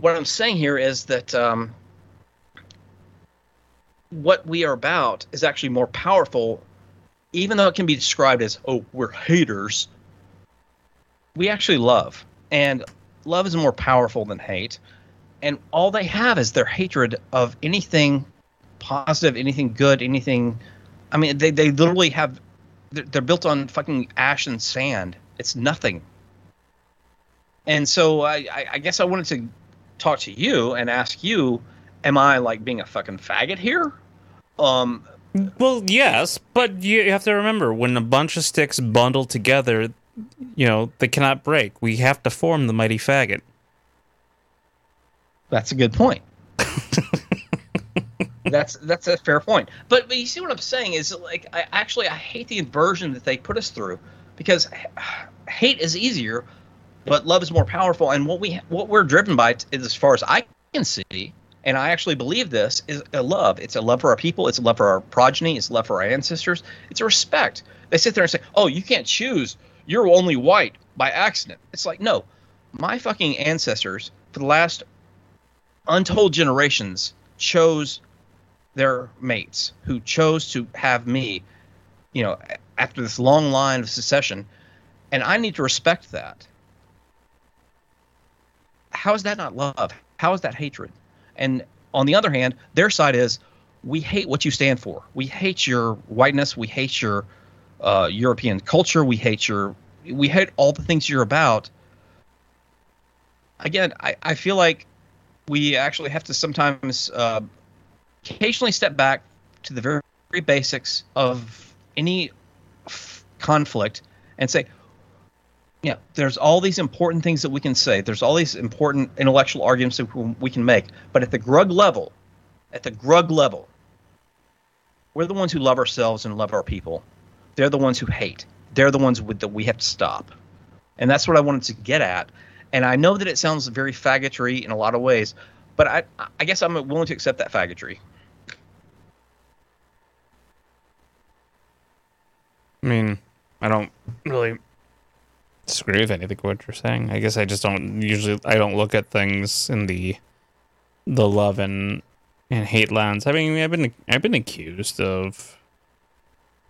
what I'm saying here is that um, what we are about is actually more powerful, even though it can be described as, oh, we're haters. We actually love, and love is more powerful than hate. And all they have is their hatred of anything positive, anything good, anything. I mean, they, they literally have, they're, they're built on fucking ash and sand. It's nothing. And so I, I, I guess I wanted to talk to you and ask you, am I like being a fucking faggot here? Um, Well, yes, but you have to remember when a bunch of sticks bundle together, you know, they cannot break. We have to form the mighty faggot. That's a good point. that's that's a fair point. But, but you see what I'm saying is like I actually I hate the inversion that they put us through because hate is easier, but love is more powerful. And what we what we're driven by, is, as far as I can see, and I actually believe this is a love. It's a love for our people. It's a love for our progeny. It's love for our ancestors. It's a respect. They sit there and say, "Oh, you can't choose. You're only white by accident." It's like no, my fucking ancestors for the last untold generations chose their mates who chose to have me, you know, after this long line of secession, and I need to respect that. How is that not love? How is that hatred? And on the other hand, their side is we hate what you stand for. We hate your whiteness. We hate your uh, European culture. We hate your we hate all the things you're about. Again, I, I feel like we actually have to sometimes uh, occasionally step back to the very, very basics of any f- conflict and say, yeah, there's all these important things that we can say. There's all these important intellectual arguments that we we can make. But at the grug level, at the grug level, we're the ones who love ourselves and love our people. They're the ones who hate. They're the ones with that we have to stop. And that's what I wanted to get at. And I know that it sounds very faggotry in a lot of ways, but I, I guess I'm willing to accept that faggotry. I mean, I don't really disagree with anything what you're saying. I guess I just don't usually I don't look at things in the the love and and hate lens. I mean, I've been I've been accused of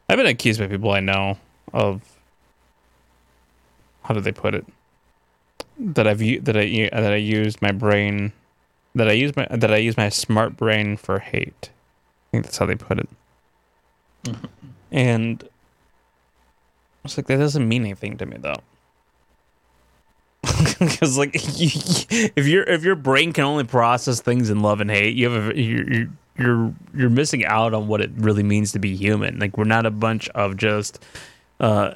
I've been accused by people I know of how do they put it that I've that I u- that I used my brain that I use my that I use my smart brain for hate. I think that's how they put it. Mm-hmm. And I was like, that doesn't mean anything to me though. Because like, you, if your if your brain can only process things in love and hate, you have a, you're, you're you're missing out on what it really means to be human. Like we're not a bunch of just. Uh,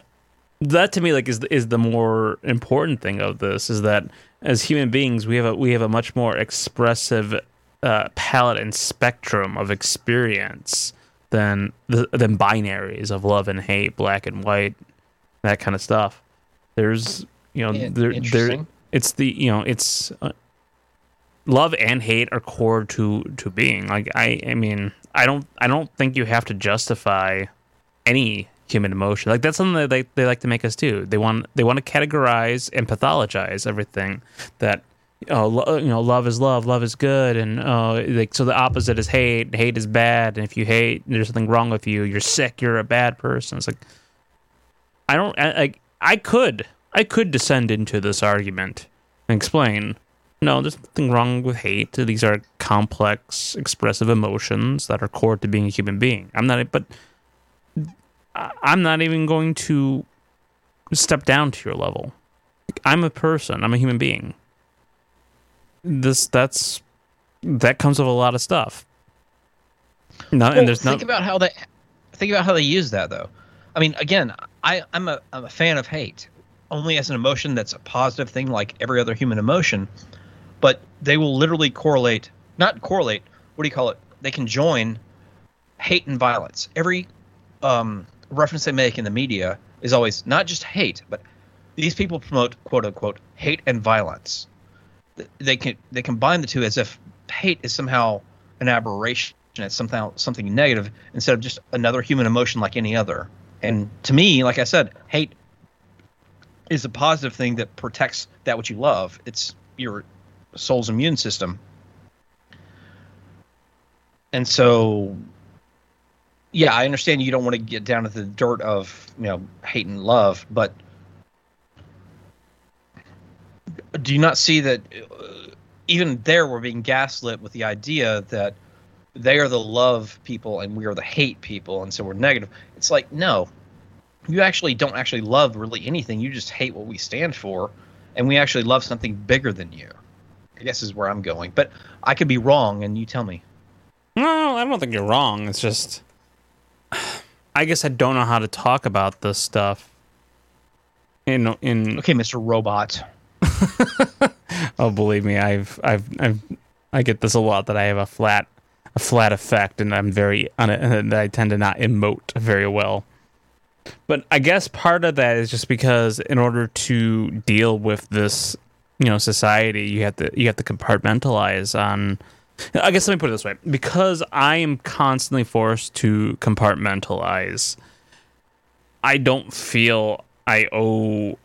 that to me like is is the more important thing of this is that as human beings we have a we have a much more expressive uh, palette and spectrum of experience than the, than binaries of love and hate, black and white, that kind of stuff. There's you know there there it's the you know it's uh, love and hate are core to to being. Like I I mean I don't I don't think you have to justify any human emotion. Like that's something that they, they like to make us do. They want they want to categorize and pathologize everything that oh lo- you know love is love, love is good, and uh like so the opposite is hate. Hate is bad, and if you hate, there's something wrong with you. You're sick. You're a bad person. It's like I don't I, I could I could descend into this argument and explain. No, there's nothing wrong with hate. These are complex, expressive emotions that are core to being a human being. I'm not, but I'm not even going to step down to your level. I'm a person. I'm a human being. This that's that comes with a lot of stuff. No, Well, and there's no think about how they think about how they use that though. I mean, again, I, I'm a I'm a fan of hate, only as an emotion that's a positive thing, like every other human emotion. But they will literally correlate, not correlate. What do you call it? They can join hate and violence. Every um, reference they make in the media is always not just hate, but these people promote quote unquote hate and violence. They can they combine the two as if hate is somehow an aberration. It's somehow something negative instead of just another human emotion like any other. And to me, like I said, hate is a positive thing that protects that which you love. It's your soul's immune system. And so yeah, I understand you don't want to get down to the dirt of, you know, hate and love, but do you not see that uh, even there we're being gaslit with the idea that they are the love people and we are the hate people and so we're negative it's like no you actually don't actually love really anything you just hate what we stand for and we actually love something bigger than you i guess is where i'm going but i could be wrong and you tell me No, I don't think you're wrong. It's just, I guess I don't know how to talk about this stuff. In in okay, Mr. Robot. oh, believe me, I've I've I've I get this a lot that I have a flat a flat affect, and I'm very and I tend to not emote very well. But I guess part of that is just because in order to deal with this, you know, society, you have to you have to compartmentalize on. I guess let me put it this way: because I am constantly forced to compartmentalize, I don't feel I owe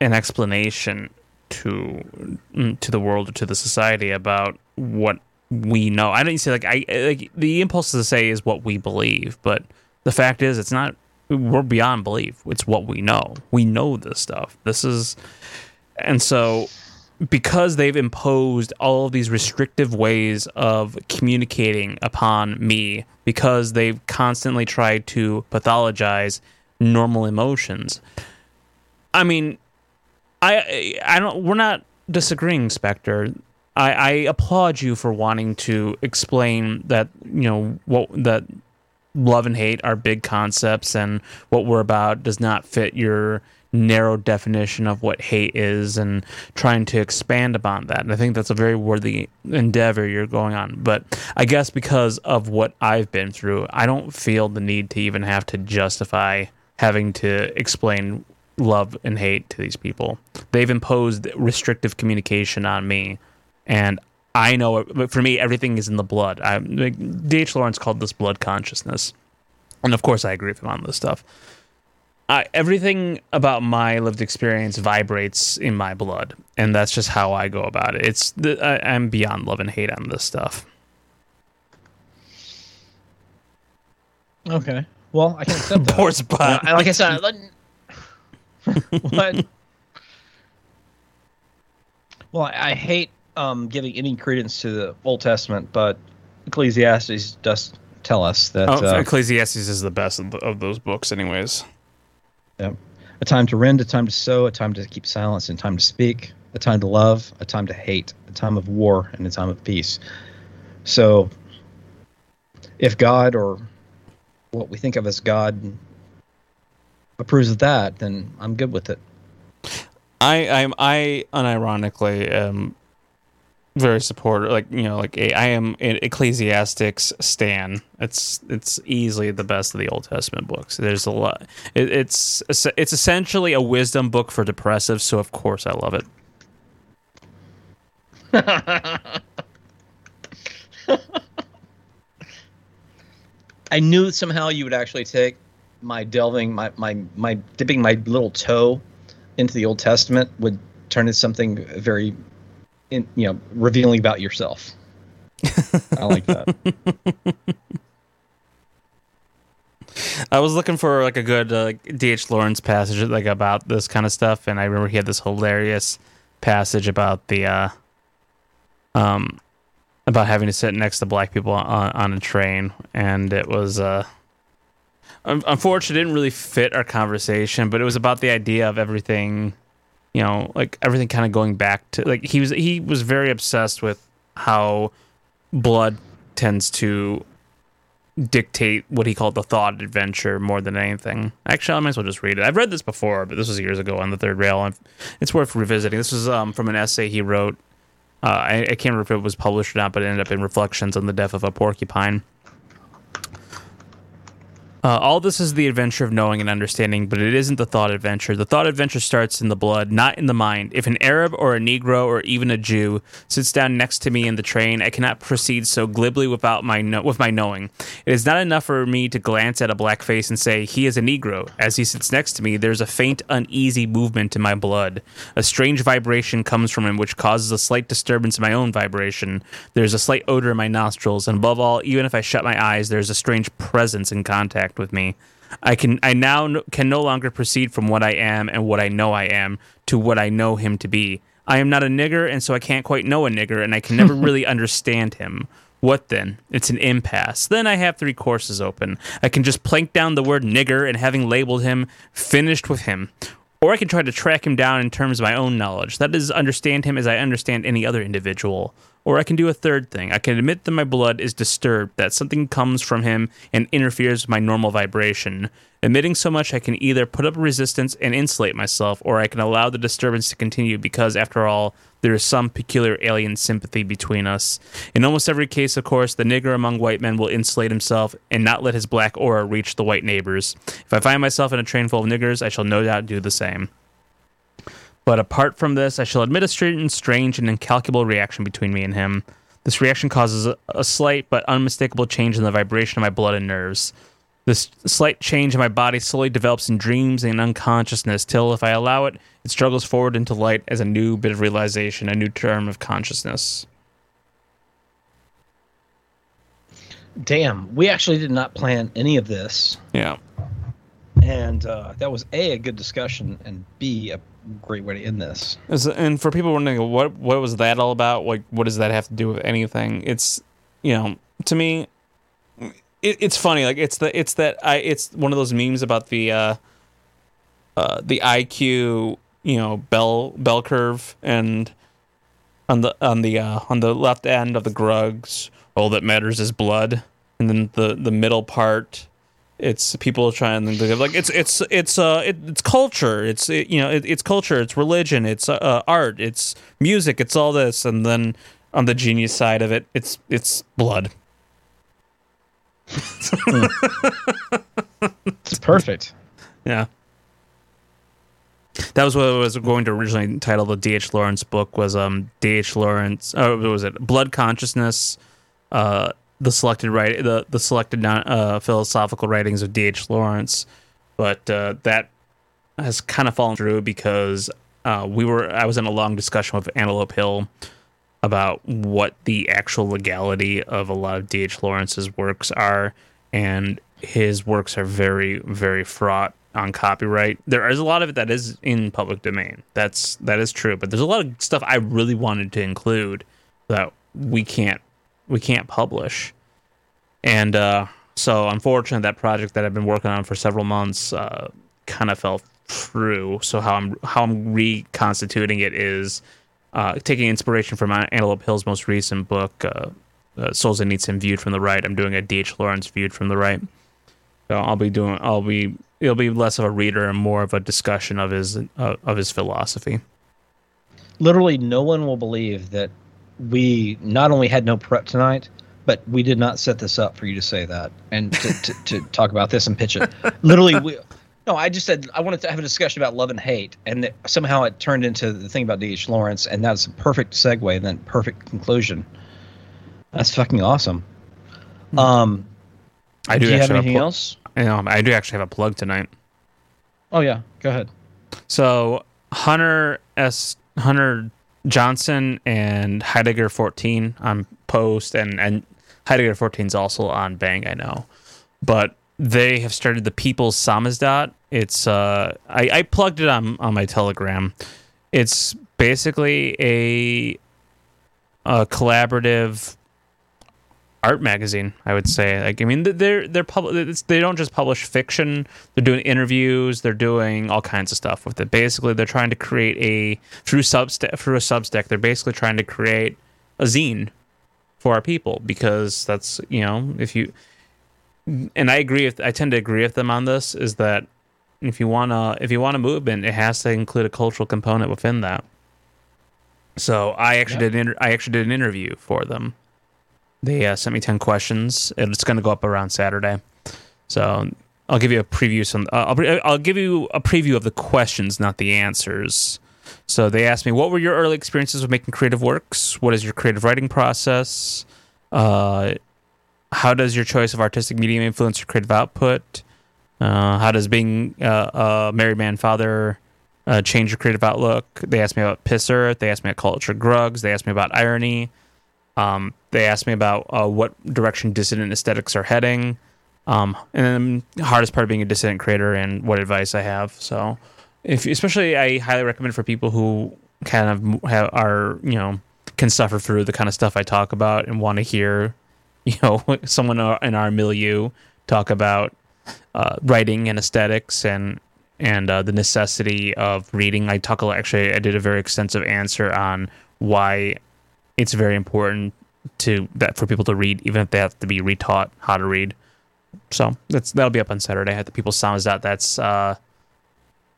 an explanation to to the world or to the society about what we know. I don't say like I like the impulse to say is what we believe, but the fact is it's not. We're beyond belief. It's what we know. We know this stuff. This is, and so because they've imposed all of these restrictive ways of communicating upon me, because they've constantly tried to pathologize normal emotions. I mean, I I don't. We're not disagreeing, Spectre. I, I applaud you for wanting to explain that you know what that love and hate are big concepts, and what we're about does not fit your narrow definition of what hate is, and trying to expand upon that. And I think that's a very worthy endeavor you're going on. But I guess because of what I've been through, I don't feel the need to even have to justify having to explain love and hate to these people. They've imposed restrictive communication on me, and I know it, for me, everything is in the blood. I, like, D.H. Lawrence called this blood consciousness, and of course, I agree with him on this stuff. I, everything about my lived experience vibrates in my blood, and that's just how I go about it. It's the, I, I'm beyond love and hate on this stuff. Okay. Well, I can accept that. Poor spot. Uh, like I said, let- what? Well, I, I hate um, giving any credence to the Old Testament, but Ecclesiastes does tell us that Oh, uh, Ecclesiastes is the best of, the, of those books, anyways. yeah, a time to rend, a time to sow, a time to keep silence, and a time to speak, a time to love, a time to hate, a time of war, and a time of peace. So, if God or what we think of as God approves of that, then I'm good with it. I I'm I unironically am very supportive. Like you know, like a, I am an Ecclesiastes stan. It's it's easily the best of the Old Testament books. There's a lot. It, it's it's essentially a wisdom book for depressives. So of course I love it. I knew somehow you would actually take my delving, my my my dipping my little toe into the Old Testament would turn into something very, in, you know, revealing about yourself. I like that. I was looking for like a good uh, D.H. Lawrence passage like about this kind of stuff, and I remember he had this hilarious passage about the uh, um about having to sit next to black people on, on a train, and it was uh unfortunately it didn't really fit our conversation, but it was about the idea of everything, you know, like everything kind of going back to like he was he was very obsessed with how blood tends to dictate what he called the thought adventure more than anything. Actually, I might as well just read it. I've read this before, but this was years ago on the third rail. and It's worth revisiting. This was um, from an essay he wrote. Uh, I, I can't remember if it was published or not, but it ended up in Reflections on the Death of a Porcupine. Uh, all this is the adventure of knowing and understanding, but it isn't the thought adventure. The thought adventure starts in the blood, not in the mind. If an Arab or a Negro or even a Jew sits down next to me in the train, I cannot proceed so glibly without my no- with my knowing. It is not enough for me to glance at a black face and say he is a Negro. As he sits next to me, there is a faint, uneasy movement in my blood. A strange vibration comes from him, which causes a slight disturbance in my own vibration. There is a slight odor in my nostrils, and above all, even if I shut my eyes, there is a strange presence in contact with me. I can I now can no longer proceed from what I am and what I know I am to what I know him to be. I am not a nigger, and so I can't quite know a nigger, and I can never really understand him. What then? It's an impasse. Then I have three courses open. I can just plank down the word nigger and having labeled him, finished with him. Or I can try to track him down in terms of my own knowledge. That is, understand him as I understand any other individual. Or I can do a third thing. I can admit that my blood is disturbed, that something comes from him and interferes with my normal vibration. Admitting so much, I can either put up a resistance and insulate myself, or I can allow the disturbance to continue because, after all, there is some peculiar alien sympathy between us. In almost every case, of course, the nigger among white men will insulate himself and not let his black aura reach the white neighbors. If I find myself in a train full of niggers, I shall no doubt do the same. But apart from this, I shall admit a certain strange and incalculable reaction between me and him. This reaction causes a, a slight but unmistakable change in the vibration of my blood and nerves. This slight change in my body slowly develops in dreams and unconsciousness till, if I allow it, it struggles forward into light as a new bit of realization, a new term of consciousness. Damn, we actually did not plan any of this. Yeah. And uh, that was A, a good discussion, and B, a great way to end this. And for people wondering what what was that all about, like what does that have to do with anything? It's you know, to me, it, it's funny. Like it's the it's that I it's one of those memes about the uh, uh, the IQ you know bell bell curve and on the on the uh, on the left end of the Grugs, all that matters is blood, and then the the middle part it's people trying to think of like it's it's it's uh it, it's culture. It's it, you know it, it's culture. It's religion. It's uh, art. It's music. It's all this. And then on the genius side of it it's it's blood. It's perfect. Yeah. That was what I was going to originally title the D.H. Lawrence book was um D.H. Lawrence oh what was it? Blood consciousness uh the selected right the the selected uh, philosophical writings of D.H. Lawrence, but uh, that has kind of fallen through because uh, we were I was in a long discussion with Antelope Hill about what the actual legality of a lot of D.H. Lawrence's works are, and his works are very very fraught on copyright. There is a lot of it that is in public domain. That's that is true, but there's a lot of stuff I really wanted to include that we can't we can't publish. And uh, so, unfortunately, that project that I've been working on for several months uh, kind of fell through. So how I'm how I'm reconstituting it is uh, taking inspiration from Antelope Hill's most recent book, uh, uh, Solzhenitsyn Viewed from the Right. I'm doing a D.H. Lawrence Viewed from the Right. So I'll be doing I'll be it'll be less of a reader and more of a discussion of his uh, of his philosophy. Literally, no one will believe that we not only had no prep tonight, but we did not set this up for you to say that and to, to, to talk about this and pitch it. Literally, we. No, I just said I wanted to have a discussion about love and hate, and that somehow it turned into the thing about D.H. Lawrence, and that's a perfect segue and then perfect conclusion. That's fucking awesome. Um, I do, do you have anything a pl- else? Know, I do actually have a plug tonight. Oh yeah, go ahead. So Hunter S. Hunter Johnson and Heidegger 14 on Post, and and Heidegger 14 is also on Bang. I know, but they have started the People's Samizdat. It's uh, I, I plugged it on on my Telegram. It's basically a a collaborative art magazine i would say. Like i mean they're they're public they don't just publish fiction. They're doing interviews. They're doing all kinds of stuff with it. Basically they're trying to create a through substack through a substack they're basically trying to create a zine for our people because that's you know if you and i agree with i tend to agree with them on this is that if you want to if you want a movement it has to include a cultural component within that. So i actually did an inter- i actually did an interview for them they uh, sent me 10 questions. And it's going to go up around saturday. So i'll give you a preview some uh, I'll, I'll give you a preview of the questions not the answers. So they asked me what were your early experiences with making creative works? What is your creative writing process? Uh, how does your choice of artistic medium influence your creative output? Uh, how does being uh, a married man father uh, change your creative outlook? They asked me about piss earth they asked me about culture grugs they asked me about irony. Um, they asked me about uh, what direction dissident aesthetics are heading, um, and then the hardest part of being a dissident creator and what advice I have. So, if especially I highly recommend for people who kind of have, are you know can suffer through the kind of stuff I talk about and want to hear you know someone in our milieu talk about uh, writing and aesthetics and and uh, the necessity of reading. I talk actually. I did a very extensive answer on why it's very important to that for people to read, even if they have to be retaught how to read. So that's that'll be up on Saturday at the People's Samizdat. That's uh,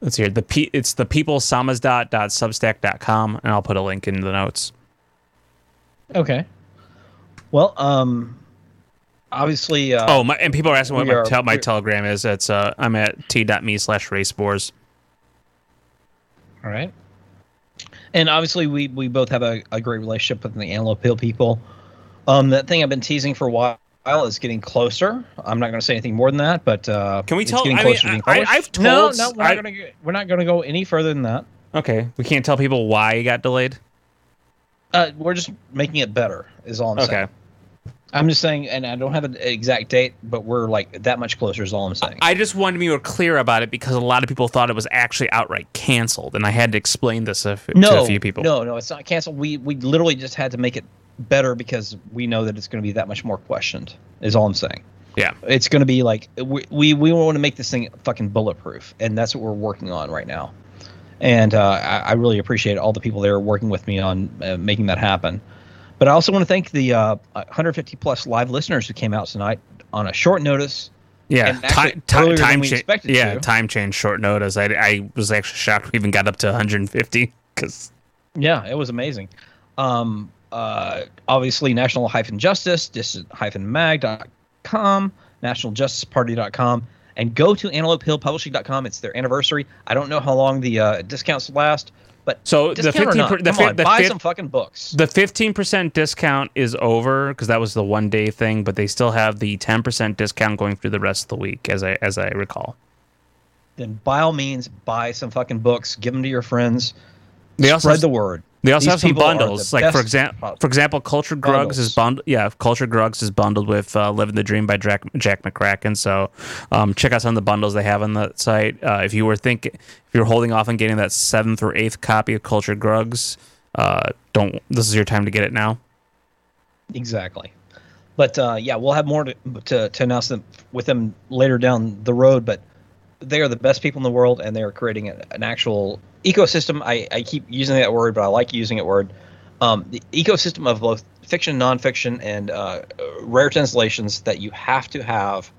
let's hear the P, it's the People's Samizdat.substack.com, and I'll put a link in the notes. Okay. Well, um, obviously. Uh, oh, my, and people are asking what my, are- my Telegram is. It's uh, I'm at t.me slash raceborz. All right. And obviously, we, we both have a, a great relationship with the Antelope Hill people. Um, that thing I've been teasing for a while is getting closer. I'm not going to say anything more than that, but uh, Can we it's tell- Getting I mean, closer to being I- published. I've told- no, we're I- not going to we're not going to go any further than that. Okay, we can't tell people why it got delayed. Uh, we're just making it better. Is all I'm Okay. saying. I'm just saying, and I don't have an exact date, but we're like that much closer. Is all I'm saying. I just wanted to be more clear about it because a lot of people thought it was actually outright canceled, and I had to explain this a f- to a few people. No, no, it's not canceled. We we literally just had to make it better because we know that it's going to be that much more questioned. Is all I'm saying. Yeah. It's going to be like we we, we want to make this thing fucking bulletproof, and that's what we're working on right now. And uh, I, I really appreciate all the people there working with me on uh, making that happen. But I also want to thank the uh, 150 plus live listeners who came out tonight on a short notice. Yeah, time, time, time we cha- expected Yeah, to. time change, short notice. I, I was actually shocked we even got up to 150 because Yeah, it was amazing. Um, uh, obviously, National hyphen Justice, hyphen mag.com, nationaljusticeparty.com, and go to antelopehillpublishing.com. It's their anniversary. I don't know how long the uh, discounts last, but So the 15 not, per- the come fi- on, the buy fif- some fucking books. the 15% discount is over because that was the one day thing, but they still have the 10% discount going through the rest of the week, as I as I recall. Then by all means, buy some fucking books. Give them to your friends. They Spread have- the word. They also These have some people are the bundles, like for example, for example, Culture Grugs is bundled. Yeah, Culture Grugs is bundled with uh, Living the Dream by Jack, Jack McCracken. So, um, check out some of the bundles they have on the site. Uh, if you were thinking, if you're holding off on getting that seventh or eighth copy of Culture Grugs, uh, don't. This is your time to get it now. Exactly. But uh, yeah, we'll have more to, to, to announce them with them later down the road. But they are the best people in the world, and they are creating an, an actual ecosystem. I, I keep using that word, but I like using it word. Um, the ecosystem of both fiction, nonfiction, and uh, rare translations that you have to have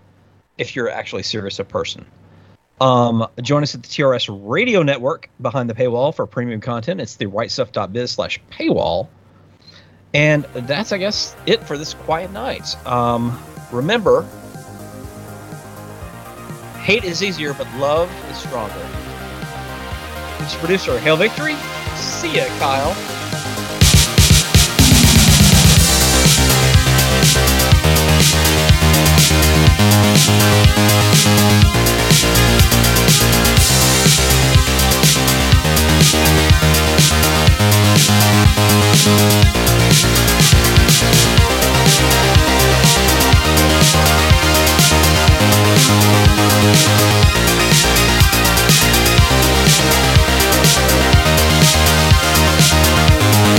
if you're actually serious a person. Um, join us at the TRS Radio Network behind the paywall for premium content. It's the rightstuff.biz slash paywall. And that's, I guess, it for this quiet night. Um, remember, hate is easier, but love is stronger. This producer, Hail Victory. See ya, Kyle.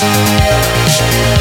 Thank